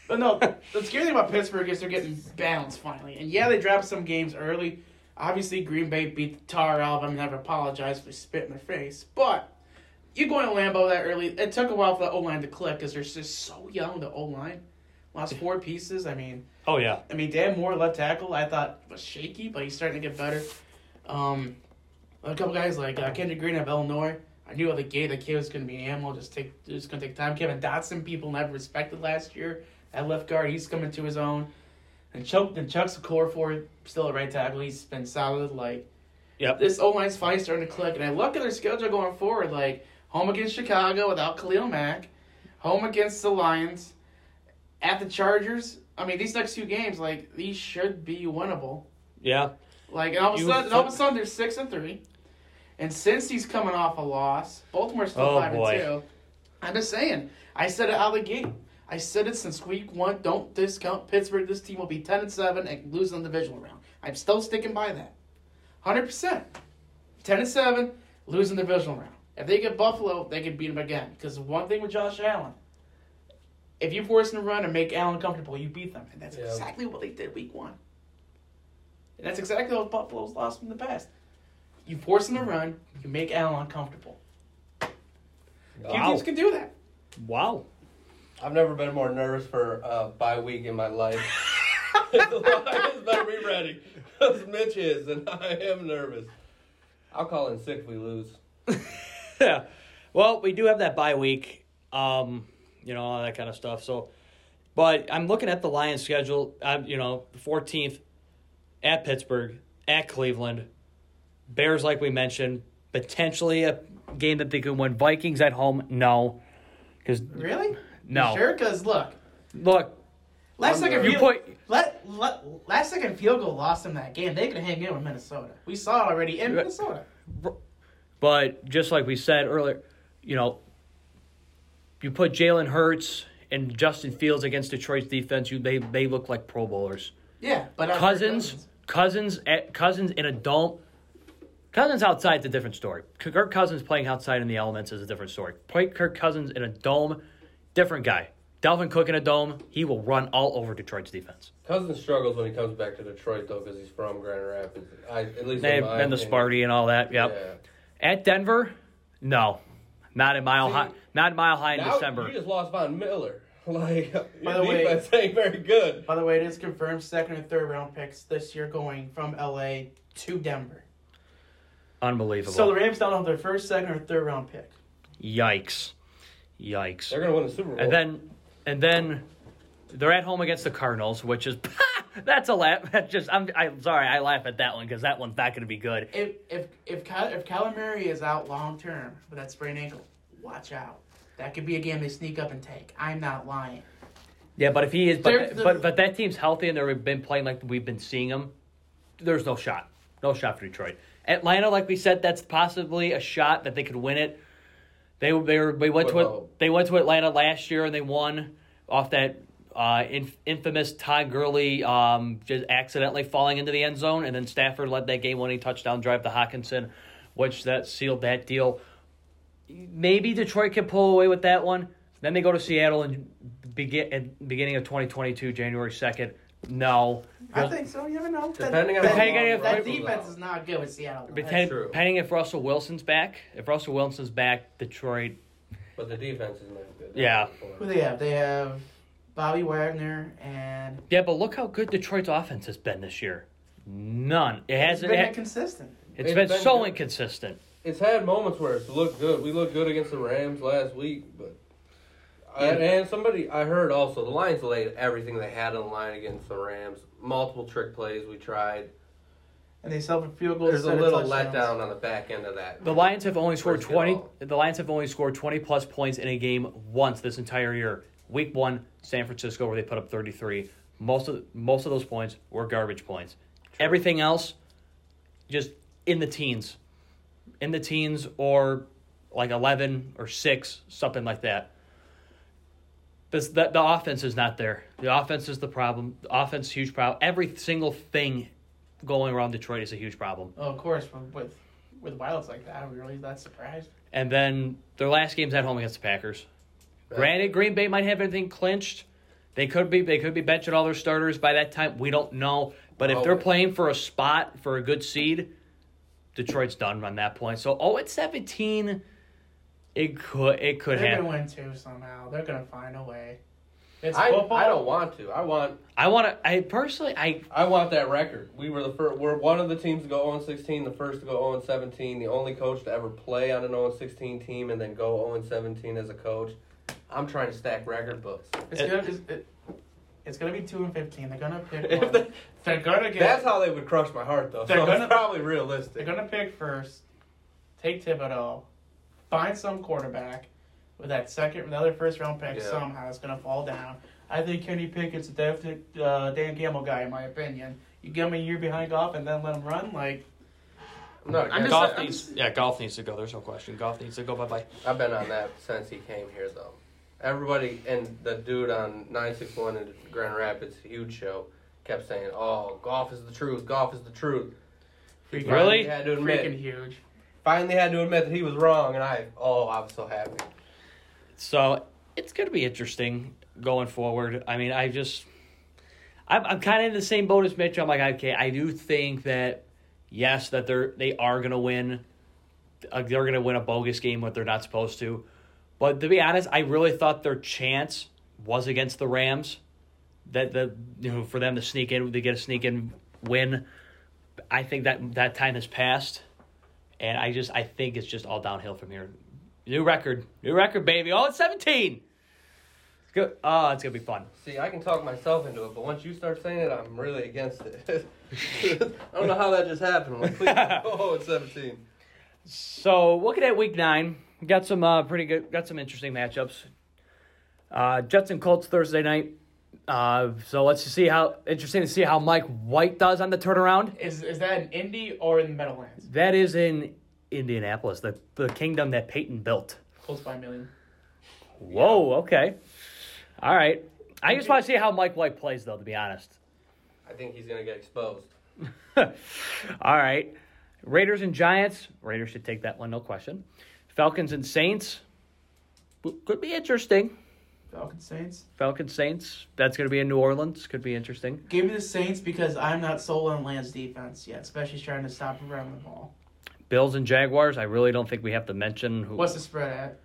But no, the scary thing about Pittsburgh is they're getting balanced finally. And yeah, they dropped some games early. Obviously, Green Bay beat the tar out of them. Never apologized they spit in their face. But you going to Lambeau that early, it took a while for the O line to click because they're just so young. The O line, lost four pieces. I mean. Oh yeah. I mean, Dan Moore, left tackle, I thought was shaky, but he's starting to get better. Um, a couple guys like uh, Kendrick Green of Illinois. I knew at the gate the kid was going to be an animal. Just take, just going to take time. Kevin Dotson, people never respected last year That left guard. He's coming to his own. And Chuck, and Chuck Secor still a right tackle. He's been solid. Like Yep. this O line's finally starting to click. And I look at their schedule going forward. Like home against Chicago without Khalil Mack, home against the Lions, at the Chargers. I mean, these next two games, like these should be winnable. Yeah. Like, and all of a sudden, all of a sudden, they're six and three, and since he's coming off a loss, Baltimore's still Oh, five boy. and two. I'm just saying. I said it out of the gate. I said it since week one. Don't discount Pittsburgh. This team will be ten and seven and lose in the divisional round. I'm still sticking by that. Hundred percent. Ten and seven, losing in the divisional round. If they get Buffalo, they can beat them again. Because one thing with Josh Allen, if you force him to run and make Allen comfortable, you beat them, and that's Yeah. exactly what they did week one. And that's exactly what Buffalo's lost in the past. You force him to run, you make Allen uncomfortable. Few Wow. teams can do that. Wow. I've never been more nervous for a bye week in my life. the Lions better be ready. Because Mitch is, and I am nervous. I'll call in sick if we lose. yeah. Well, we do have that bye week, um, you know, all that kind of stuff. So, but I'm looking at the Lions' schedule. I'm, you know, the 14th at Pittsburgh, at Cleveland, Bears, like we mentioned, potentially a game that they could win. Vikings at home, no, because Really? No. You sure? Because look, look, last second you field, put let, let last second field goal lost them that game. They could hang in with Minnesota. We saw it already in Minnesota. But just like we said earlier, you know, you put Jalen Hurts and Justin Fields against Detroit's defense, you they they look like Pro Bowlers. Yeah, but uh, Cousins, Cousins, at, Cousins in a dome. Cousins outside's a different story. Kirk Cousins playing outside in the elements is a different story. Play Kirk Cousins in a dome, different guy. Dalvin Cook in a dome, he will run all over Detroit's defense. Cousins struggles when he comes back to Detroit though because he's from Grand Rapids. I, at least they've been the. Sparty and all that. Yep. At Denver, no, not in Mile See, High. Not in Mile High in December. You just lost Von Miller. Like By your the way- defense ain't very good. By the way, it is confirmed second and third round picks this year going from LA to Denver. Unbelievable. So the Rams don't have their first, second, or third round pick. Yikes. Yikes. They're gonna win the Super Bowl. And then and then they're at home against the Cardinals, which is that's a laugh. That's just I'm I'm sorry, I laugh at that one because that one's not going to be good. If if if Ky- if Kyler Murray is out long term with that sprained ankle, watch out. That could be a game they sneak up and take. I'm not lying. Yeah, but if he is, but they're- but but that team's healthy and they've been playing like we've been seeing them. There's no shot, no shot for Detroit. Atlanta, like we said, that's possibly a shot that they could win it. They they were, they went to. They went to Atlanta last year and they won off that uh, inf- infamous Todd Gurley um, just accidentally falling into the end zone, and then Stafford led that game-winning touchdown drive to Hockenson, which that sealed that deal. Maybe Detroit can pull away with that one. Then they go to Seattle and begin beginning of 2022, January 2nd. No, I think so. You never know. That- Depending on that, how Depending long on if- that Russell's defense out. is not good with Seattle. though. Depend- true. depending if Russell Wilson's back. If Russell Wilson's back, Detroit. But the defense is not good. Yeah. Who they have? They have Bobby Wagner and Yeah, but look how good Detroit's offense has been this year. None. It it's hasn't. been It, inconsistent. it's It's been, been so good. inconsistent. It's had moments where it's looked good. We looked good against the Rams last week, but and, and somebody I heard also the Lions laid everything they had on the line against the Rams. Multiple trick plays we tried. And they sell a field goals. There's a little touchdowns. letdown on the back end of that. The Lions have only scored twenty. all. The Lions have only scored twenty plus points in a game once this entire year. Week one, San Francisco, where they put up thirty three. Most of most of those points were garbage points. Everything else, just in the teens, in the teens or like eleven or six, something like that. This, the, the offense is not there. The offense is the problem. The offense, huge problem. Every single thing going around Detroit is a huge problem. Oh, of course, with with, with violence like that, I'm really that surprised. And then their last game's at home against the Packers. Granted, Green Bay might have everything clinched. They could be they could be benching all their starters by that time. We don't know. But if Oh, they're wait. playing for a spot for a good seed, Detroit's done on that point. So oh at seventeen, it could it could They're happen. gonna win too somehow. They're gonna find a way. It's I, football. I don't want to. I want I want to. I personally, I I want that record. We were the first. We're one of the teams to go 0 16, the first to go 0 17, the only coach to ever play on an 0 16 team and then go 0 17 as a coach. I'm trying to stack record books. It's It- gonna. It's, it, it's gonna be two and fifteen. They're gonna pick one. they- They're gonna get. That's how they would crush my heart, though. They're So gonna- it's probably realistic. They're gonna pick first. Take Thibodeaux. Find some quarterback with that second, the other first round pick. Yeah. Somehow it's gonna fall down. I think Kenny Pickett's a definite uh, Dan Campbell guy in my opinion. You give him a year behind Goff and then let him run like. I'm I'm just- Goff I'm needs. just- Yeah, Goff needs to go. There's no question. Goff needs to go. Bye bye. I've been on that since he came here, though. Everybody and the dude on 961 in Grand Rapids, huge show, kept saying, "Oh, Goff is the truth. Goff is the truth." Freaking- finally Really? Had to admit, Freaking huge. Finally had to admit that he was wrong, and I, oh, I was so happy. So it's going to be interesting going forward. I mean, I just, I'm, I'm kind of in the same boat as Mitch. I'm like, okay, I do think that yes, that they're they are going to win. Uh, they're going to win a bogus game what they're not supposed to. But to be honest, I really thought their chance was against the Rams. That the you know for them to sneak in, to get a sneak in win. I think that that time has passed, and I just I think it's just all downhill from here. New record, new record, baby. Oh, it's seventeen. It's good. Oh, it's gonna be fun. See, I can talk myself into it, but once you start saying it, I'm really against it. I don't know how that just happened. I'm like, please, oh, it's 17. So looking at week nine, got some uh, pretty good, got some interesting matchups. Uh, Jets and Colts Thursday night. Uh, so let's see how interesting to see how Mike White does on the turnaround. Is is that in Indy or in the Meadowlands? That is in Indianapolis, the the kingdom that Peyton built. Close by a million. Whoa, okay, all right. I just want to see how Mike White plays, though. To be honest. I think he's going to get exposed. all right. Raiders and Giants. Raiders should take that one, no question. Falcons and Saints. Could be interesting. Falcons Saints. Falcons Saints. That's going to be in New Orleans. Could be interesting. Give me the Saints because I'm not sold on Lance defense yet, especially trying to stop him running the ball. Bills and Jaguars. I really don't think we have to mention who. What's the spread at?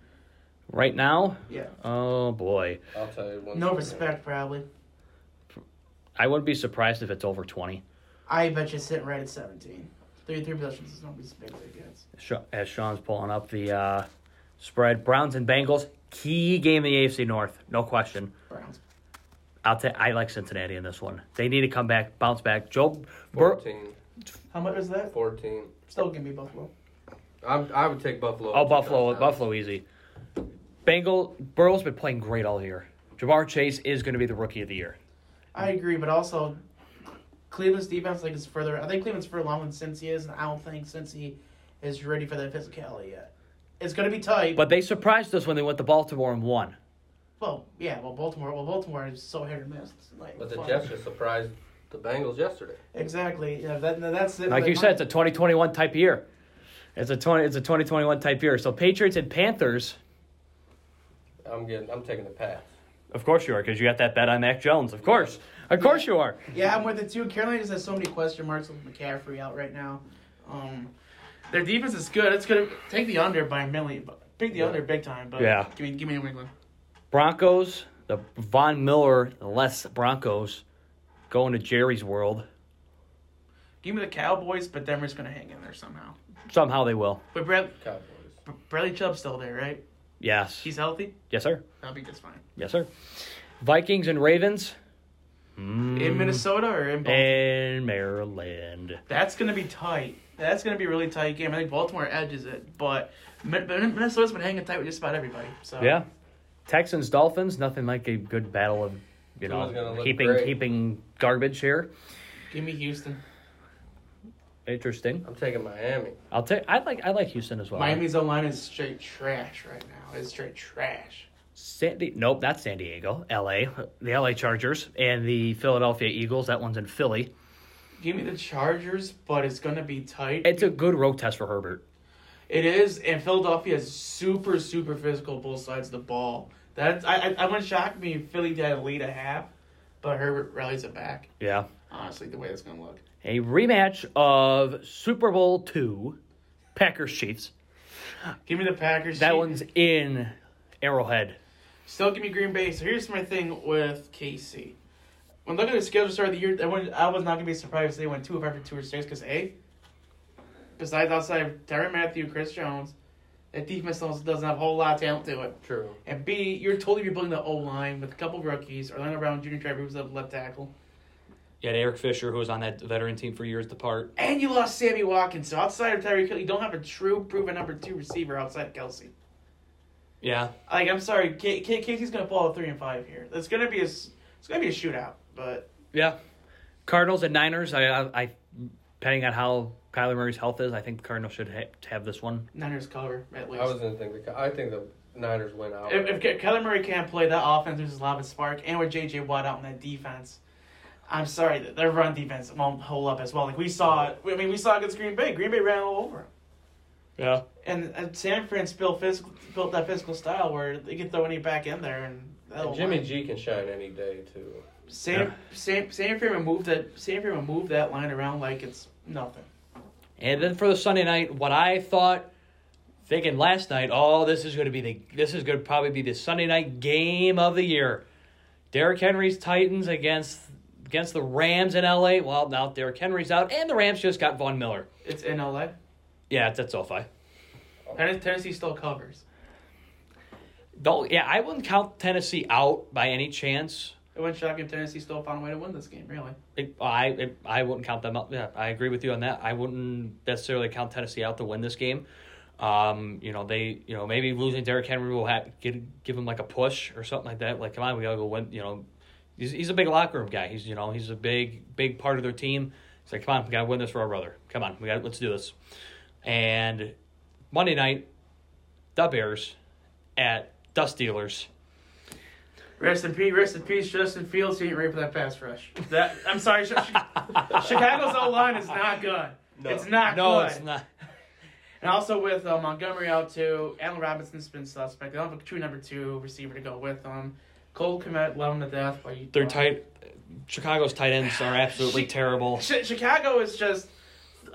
right now? Yeah. Oh boy, I'll tell you one No second. respect, probably. I wouldn't be surprised if it's over twenty. I bet you it's sitting right at 17. 33 possessions is not as big as it gets. As Sean's pulling up the uh, spread, Browns and Bengals. Key game in the AFC North, no question. Browns. I'll take. I like Cincinnati in this one. They need to come back, bounce back. Joe, Bur- 14. How much is that? 14. Still give me Buffalo. I'm, I would take Buffalo. Oh, Buffalo, touchdowns. Buffalo, easy. Bengal Burrow's been playing great all year. Ja'Marr Chase is going to be the rookie of the year. I agree, but also Cleveland's defense like is further. I think Cleveland's further along than Cincy is, and I don't think Cincy is ready for that physicality yet. It's going to be tight. But they surprised us when they went to Baltimore and won. well, yeah. Well, Baltimore. Well, Baltimore is so hit or miss. Like, But the fun. Jets just surprised the Bengals yesterday. Exactly. Yeah. That, that's it. Like you said, it's a 2021 type year. It's a 20. It's a 2021 type year. So Patriots and Panthers. I'm getting. I'm taking the pass. Of course you are, because you got that bet on Mac Jones. Of course, of course you are. Yeah, I'm with it too. Carolina just has so many question marks with McCaffrey out right now. Um, their defense is good. It's gonna take the under by a million. But pick the Yeah. under big time. But Yeah. give me give me New England. Broncos, the Von Miller, less Broncos, going to Jerry's world. Give me the Cowboys, but Denver's gonna hang in there somehow. Somehow they will. But Brad, Cowboys. Bradley Chubb's still there, right? Yes. He's healthy. Yes, sir. That'll be just fine. Yes, sir. Vikings and Ravens. In Minnesota or in Baltimore? And Maryland. That's gonna be tight. That's gonna be a really tight game. I think Baltimore edges it, but Min- Min- Minnesota's been hanging tight with just about everybody. So Yeah. Texans Dolphins. Nothing like a good battle of you know keeping great. keeping garbage here. give me Houston. Interesting. I'm taking Miami. I'll take. I like. I like Houston as well. Miami's O line is straight trash right now. It's straight trash. San Di- nope, that's San Diego. L.A. The L.A. Chargers and the Philadelphia Eagles. That one's in Philly. Give me the Chargers, but it's gonna be tight. It's a good road test for Herbert. It is, and Philadelphia is super, super physical both sides of the ball. That's I I, I wouldn't shock me if Philly did a lead a half, but Herbert rallies it back. Yeah. Honestly, the way it's gonna look. A rematch of Super Bowl two, Packers Chiefs. Give me the Packers. That Chiefs. one's in Arrowhead. Still give me Green Bay. So here's my thing with KC. When looking at the schedule start of the year, I, wouldn't- I was not gonna be surprised if they went two of after two or six. Because a, besides outside of Tyrann Mathieu, Chris Jones, that defense doesn't doesn't have a whole lot of talent to it. True. And B, you're totally rebuilding the O line with a couple of rookies. Orlando Brown, Junior Trevor, who's a left tackle, You had Eric Fisher, who was on that veteran team for years apart. and you lost Sammy Watkins. So outside of Tyreek Hill, you don't have a true proven number two receiver outside of Kelce. Yeah. Like I'm sorry, K- K- Casey's gonna fall at three and five here. It's gonna be a s- it's gonna be a shootout, but. Yeah. Cardinals and Niners. I, I, I depending on how Kyler Murray's health is, I think the Cardinals should ha- have this one. Niners cover at least. I was gonna think the. I think the Niners win out. if, if Kyler Murray can't play, that offense loses a lot of spark, and with J.J. Watt out in that defense, I'm sorry, their run defense won't hold up as well. Like we saw, I mean, we saw against Green Bay. Green Bay ran all over them, Yeah. and, and San Fran's built physical, built that physical style where they can throw any back in there, and, that'll And Jimmy win. G can shine any day too. San Yeah. San San Fran will move that San Fran will move that line around like it's nothing. And then for the Sunday night, what I thought, thinking last night, oh, this is going to be the this is going to probably be the Sunday night game of the year. Derrick Henry's Titans against against the Rams in L.A. Well, now Derrick Henry's out, and the Rams just got Von Miller. It's in LA. Yeah, that's SoFi. Tennes- Tennessee still covers. Don't. Yeah, I wouldn't count Tennessee out by any chance. It wouldn't shock if Tennessee still found a way to win this game. Really. It, I it, I wouldn't count them out. Yeah, I agree with you on that. I wouldn't necessarily count Tennessee out to win this game. Um, you know they, you know maybe losing Derrick Henry will have, give give him like a push or something like that. Like, come on, we gotta go win. You know, he's he's a big locker room guy. He's you know he's a big big part of their team. He's like, come on, we gotta win this for our brother. Come on, we got let's do this. And Monday night, the Bears at Dust Steelers. Rest in peace, rest in peace, Justin Fields. He ain't ready for that pass rush. That I'm sorry, Chi- Chi- Chicago's O line is not good. No. It's not No, good. it's not. And also with uh, Montgomery out too, Allen Robinson's been suspect. They don't have a true number two receiver to go with them. Cole Kmet love him to death. But you, Their tight, Chicago's tight ends are absolutely Chi- terrible. Chi- Chicago is just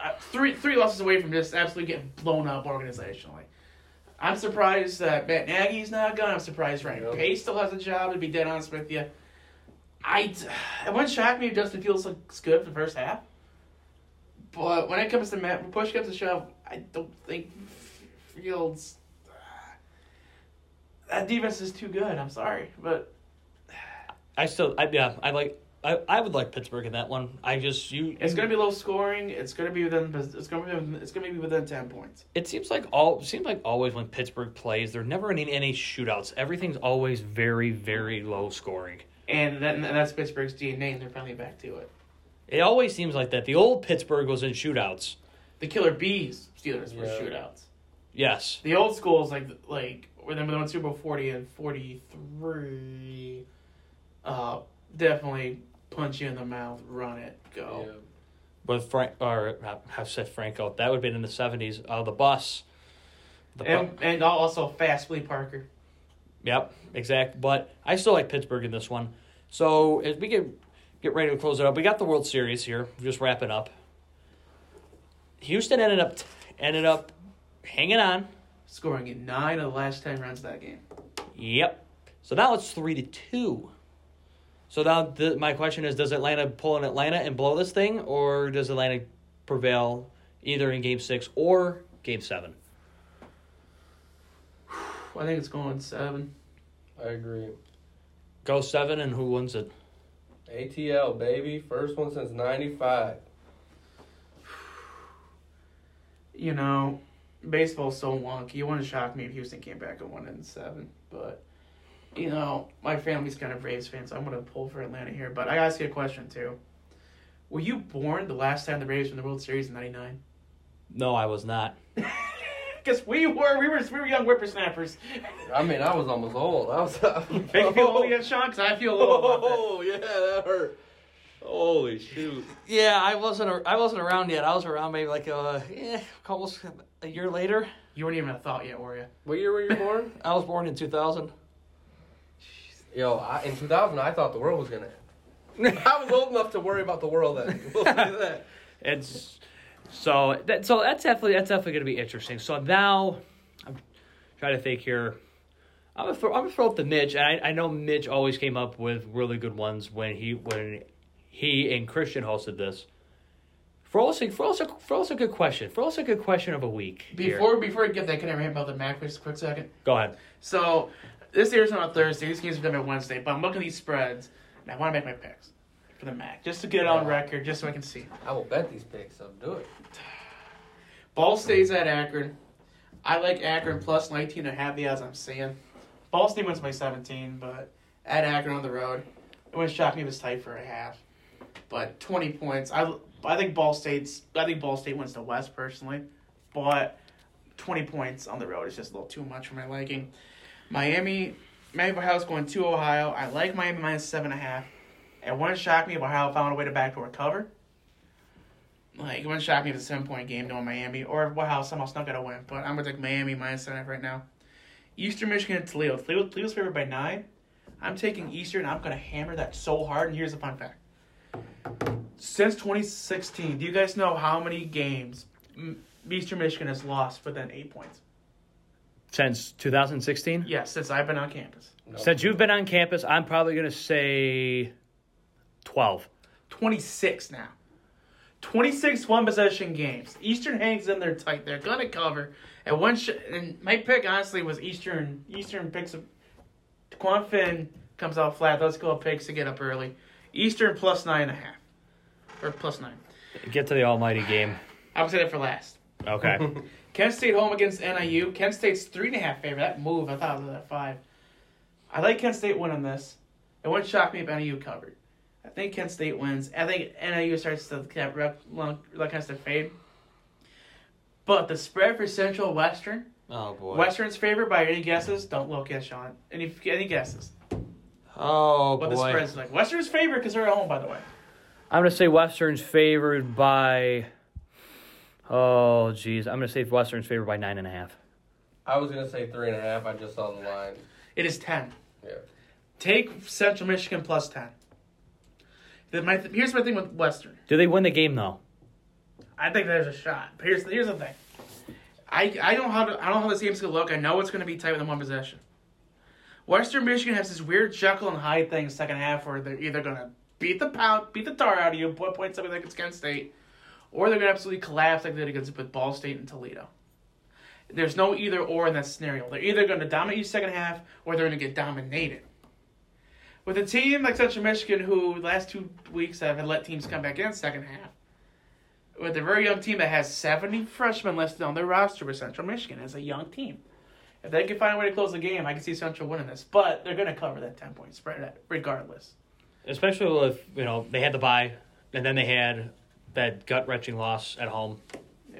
uh, three three losses away from just absolutely getting blown up organizationally. I'm surprised that Matt Nagy's not gone. I'm surprised Ryan Yep. Pace still has a job. To be dead honest with you, I it wouldn't shock me if Justin Fields looks good for the first half. But when it comes to Matt, push comes to shove, I don't think Fields. That defense is too good. I'm sorry, but I still, I, yeah, I like, I, I would like Pittsburgh in that one. I just you. it's gonna be low scoring. It's gonna be within. It's gonna be. Within, it's gonna be within ten points. It seems like all seems like always when Pittsburgh plays, they're never in any shootouts. Everything's always very, very low scoring. And, that, and that's Pittsburgh's DNA, and they're finally back to it. It always seems like that. The old Pittsburgh was in shootouts. The Killer Bees Steelers were shootouts. Yes. The old schools like like when they won Super Bowl forty and forty three, uh, definitely punch you in the mouth, run it, go. Yeah. With Frank or uh, have said Franco, that would have been in the seventies. Uh, the bus. The bu- And and also fast Lee Parker. Yep, exact. But I still like Pittsburgh in this one. So as we get get ready to close it up, we got the World Series here. We're just wrapping up. Houston ended up ended up hanging on. Scoring in nine of the last ten runs of that game. Yep. So now it's three to two. So now the, my question is: Does Atlanta pull in Atlanta and blow this thing, or does Atlanta prevail either in Game Six or Game Seven? I think it's going seven. I agree. Go seven, and who wins it? ATL baby, first one since '95. You know, baseball's so wonky. You wouldn't shock me if Houston came back and won it in seven. But you know, my family's kind of Braves fans, so I'm gonna pull for Atlanta here. But I ask you a question too. Were you born the last time the Braves won the World Series in '99? No, I was not. Because we were, we were, we were young whippersnappers. I mean, I was almost old. I was. Make you feel old yet, Sean? Because I feel a little about that. Oh yeah, that hurt. Holy shoot! Yeah, I wasn't. I wasn't around yet. I was around maybe like uh, eh, almost a year later. You weren't even a thought yet, were you? What year were you born? I was born in two thousand. Yo, I, in 2000, I thought the world was gonna. end. I was old enough to worry about the world then. We'll that. It's so that so that's definitely that's definitely going to be interesting. So now I'm trying to think here. I'm gonna throw, I'm gonna throw up the Mitch, and I, I know Mitch always came up with really good ones when he when he and Christian hosted this. Throw us a, throw us a, throw a good question. Throw us a good question of a week. here. Before before I get that, can I rant about the MAC for just a quick second? go ahead. So this airs on Thursday. These games are done on Wednesday. But I'm looking at these spreads, and I want to make my picks for the MAC, just to get it on record, just so I can see. I will bet these picks. So do it. Ball stays at Akron. I like Akron plus 19 and a half the odds I'm seeing. Ball State wins by 17, but at Akron on the road, it wouldn't shock me if it's tight for a half. But 20 points. I, I think Ball State's. I think Ball State wins the West personally, but 20 points on the road is just a little too much for my liking. Miami, Miami Ohio's going to Ohio. I like Miami minus seven and a half. It wouldn't shock me if Ohio found a way to backdoor cover. Like, it wouldn't shock me if it's a seven point game knowing Miami, or if Ohio somehow snuck out a win. But I'm going to take Miami minus seven right now. Eastern Michigan and Toledo. Toledo. Toledo's favored by nine. I'm taking Eastern. and I'm going to hammer that so hard. And here's the fun fact. Since 2016, do you guys know how many games Eastern Michigan has lost within eight points? Since 2016. Yes, since I've been on campus. No. Since you've been on campus, I'm probably going to say 12. 26 now. 26 one possession games. Eastern hangs in there tight. They're gonna cover. And one sh- and my pick honestly was Eastern. Eastern picks up. Quan Finn comes out flat. Let's go picks to get up early. Eastern plus nine and a half, or plus nine. Get to the almighty game. I would say that for last. Okay. Kent State home against NIU. Kent State's three and a half favorite. That move, I thought it was at five. I like Kent State winning this. It wouldn't shock me if NIU covered. I think Kent State wins. I think NIU starts to get rep, like has to fade. But the spread for Central Western, oh boy. Western's favored by any guesses? Don't look at Sean. Any any guesses? Oh What the boy. spread's like? Western's favored because they're at home, by the way. I'm gonna say Western's favored by. Oh geez, I'm gonna say Western's favored by nine and a half. I was gonna say three and a half. I just saw the line. It is ten. Yeah. Take Central Michigan plus ten. The, my, here's my thing with Western. Do they win the game though? I think there's a shot. But here's here's the thing. I I don't know how to, I don't know how this game's gonna look. I know it's gonna be tight with one possession. Western Michigan has this weird Jekyll and Hyde thing second half where they're either gonna beat the pound, beat the tar out of you, put points up like it's Kent State, or they're gonna absolutely collapse like they did against with Ball State and Toledo. There's no either or in that scenario. They're either gonna dominate you second half or they're gonna get dominated. With a team like Central Michigan, who last two weeks have let teams come back in second half, with a very young team that has 70 freshmen listed on their roster with Central Michigan as a young team. If they can find a way to close the game, I can see Central winning this. But they're going to cover that 10 point spread regardless. Especially if you know they had the bye, and then they had that gut wrenching loss at home,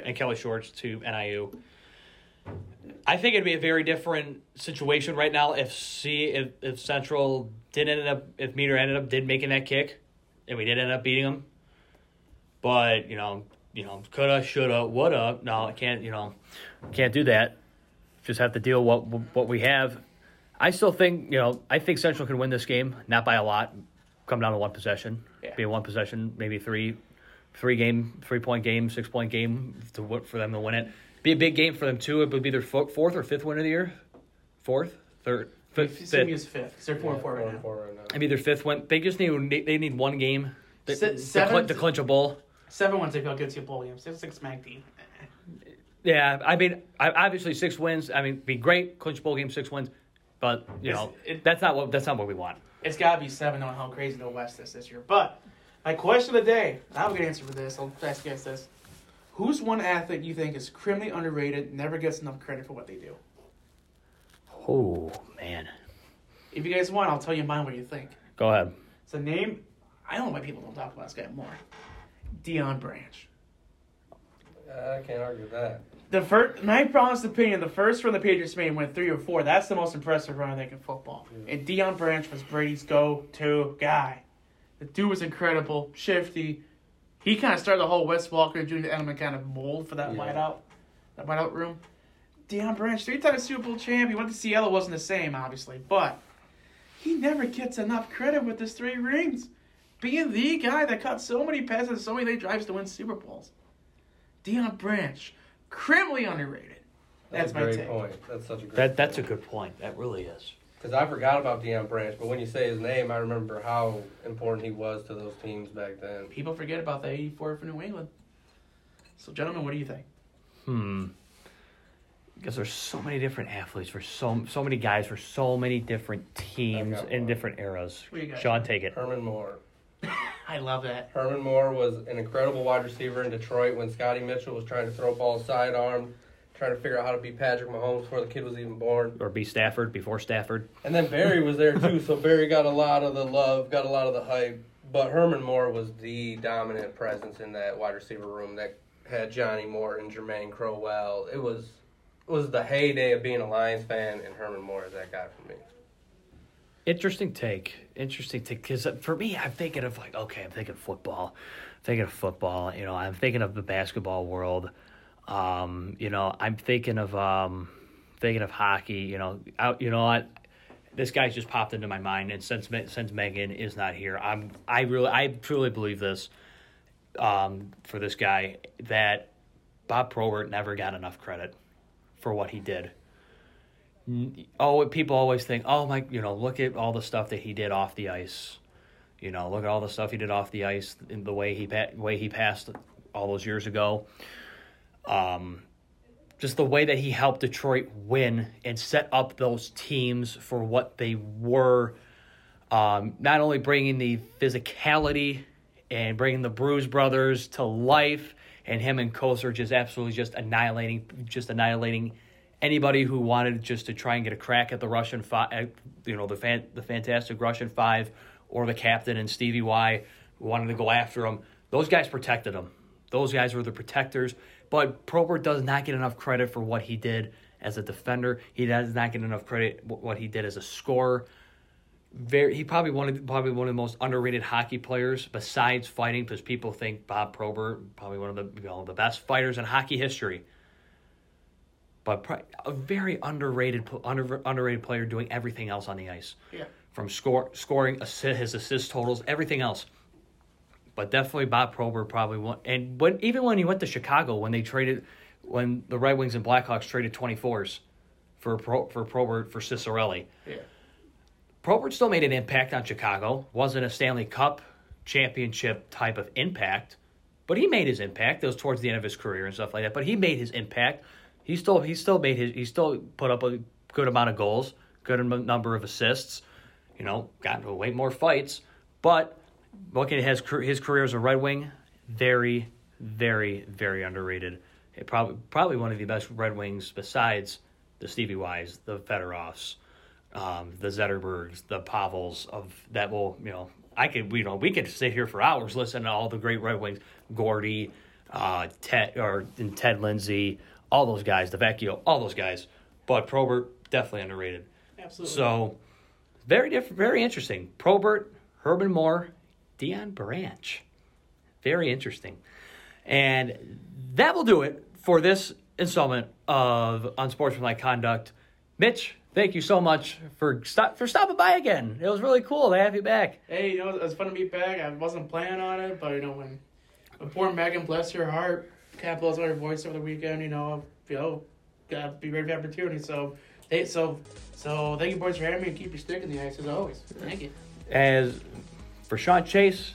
and Kelly Shorts to NIU. I think it'd be a very different situation right now if C if, if Central didn't end up if Meter ended up did making that kick, and we did end up beating them. But you know, you know, coulda, shoulda, woulda. No, I can't. You know, can't do that. Just have to deal what what we have. I still think you know I think Central can win this game, not by a lot. Come down to one possession, Yeah. be one possession, maybe three, three game, three point game, six point game to wo- for them to win it. Be a big game for them too. It would be their fourth or fifth win of the year. Fourth, third, fifth. Fifth. fifth. is fifth. 'cause they're 4 Yeah, and 4 right now. four right now. Maybe their fifth win. They just need they need one game to, Se- to, seven- clinch, to clinch a bowl. 7 wins, they feel good to a bowl game. 6 6 smack team. Yeah, I mean, obviously six wins. I mean, be great clinch bowl game, six wins, but you It's- know it- that's not what that's not what we want. It's got to be 7 on how crazy the West is this year. But my question of the day, I have a good answer for this. I'll ask you guys this. Who's one athlete you think is criminally underrated, never gets enough credit for what they do? Oh man, If you guys want, I'll tell you mine what you think. go ahead. It's a name. I don't know why people don't talk about this guy more. Deion Branch. Uh, I can't argue that. The first, my honest opinion, the first run the Patriots made went three or four. That's the most impressive run I think in football. And Deion Branch was Brady's go-to guy. The dude was incredible, shifty. He kind of started the whole Wes Welker Jr. Edelman kind of mold for that Yeah. wideout, that wideout room. Deion Branch, three-time Super Bowl champ. He went to Seattle, wasn't the same, obviously, but he never gets enough credit with his three rings. Being the guy that caught so many passes, so many late drives to win Super Bowls. Deion Branch, criminally underrated. That's a my great take. point. That's such a great. That that's a good point. That really is. Because I forgot about Deion Branch, but when you say his name, I remember how important he was to those teams back then. People forget about the 84 for New England. So, gentlemen, what do you think? Hmm. Because there's so many different athletes for so so many guys for so many different teams in one. different eras. What do you got? Sean, take it. Herman Moore. I love that. Herman Moore was an incredible wide receiver in Detroit when Scotty Mitchell was trying to throw balls sidearm, trying to figure out how to be Patrick Mahomes before the kid was even born. Or be Stafford before Stafford. And then Barry was there too, so Barry got a lot of the love, got a lot of the hype. But Herman Moore was the dominant presence in that wide receiver room that had Johnny Moore and Germane Crowell. It was it was the heyday of being a Lions fan, and Herman Moore is that guy for me. Interesting take. Interesting take. Because for me, I'm thinking of like, okay, I'm thinking football. thinking of football. You know, I'm thinking of the basketball world. Um, you know, I'm thinking of um, thinking of hockey. You know, out. You know what? This guy's just popped into my mind, and since since Megan is not here, I'm I really I truly believe this. Um, for this guy, that Bob Probert never got enough credit for what he did oh, people always think, oh my, you know, look at all the stuff that he did off the ice. You know, look at all the stuff he did off the ice, in the way he way he passed all those years ago. Um, just the way that he helped Detroit win and set up those teams for what they were. Um, not only bringing the physicality and bringing the Bruise brothers to life, and him and Kocur just absolutely just annihilating, just annihilating anybody who wanted just to try and get a crack at the Russian five, you know, the fan, the fantastic Russian five, or the captain and Stevie Y, who wanted to go after him. Those guys protected him. Those guys were the protectors. But Probert does not get enough credit for what he did as a defender. He does not get enough credit what he did as a scorer. Very, he probably one of probably one of the most underrated hockey players besides fighting, because people think Bob Probert probably one of the you know, the best fighters in hockey history. But a very underrated under, underrated player doing everything else on the ice. Yeah. From score scoring, assist, his assist totals, everything else but definitely Bob Probert probably won. And when even when he went to Chicago, when they traded, when the Red Wings and Blackhawks traded twenty fours for Pro, for Probert for Ciccarelli, yeah. Probert still made an impact on Chicago. wasn't a Stanley Cup championship type of impact, but he made his impact. It was towards the end of his career and stuff like that. But he made his impact. He still he still made his he still put up a good amount of goals, good number of assists. You know, got way more fights, but looking at his his career as a Red Wing, very, very, very underrated. It probably probably one of the best Red Wings besides the Stevie Wise, the Fedorovs, um, the Zetterbergs, the Pavels of that will you know I could you know we could sit here for hours listening to all the great Red Wings, Gordy, uh, Ted or Ted Lindsay, all those guys, Delvecchio, all those guys. But Probert definitely underrated. Absolutely. So very different, very interesting. Probert, Herman Moore, Deion Branch. Very interesting. And that will do it for this installment of Unsportsmanlike Conduct. Mitch, thank you so much for stop for stopping by again. It was really cool to have you back. Hey, you know, it was fun to be back. I wasn't planning on it, but you know, when, when poor Megan, bless your heart, capitalized on her voice over the weekend, you know, you know, gotta be ready for the opportunity. So, hey, so, so thank you, boys, for having me and keep your stick in the ice as always. Thank you. As for Sean Chase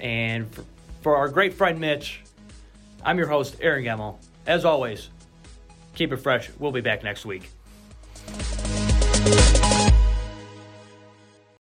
and for, for our great friend Mitch, I'm your host, Aaron Gemmel. As always, keep it fresh. We'll be back next week.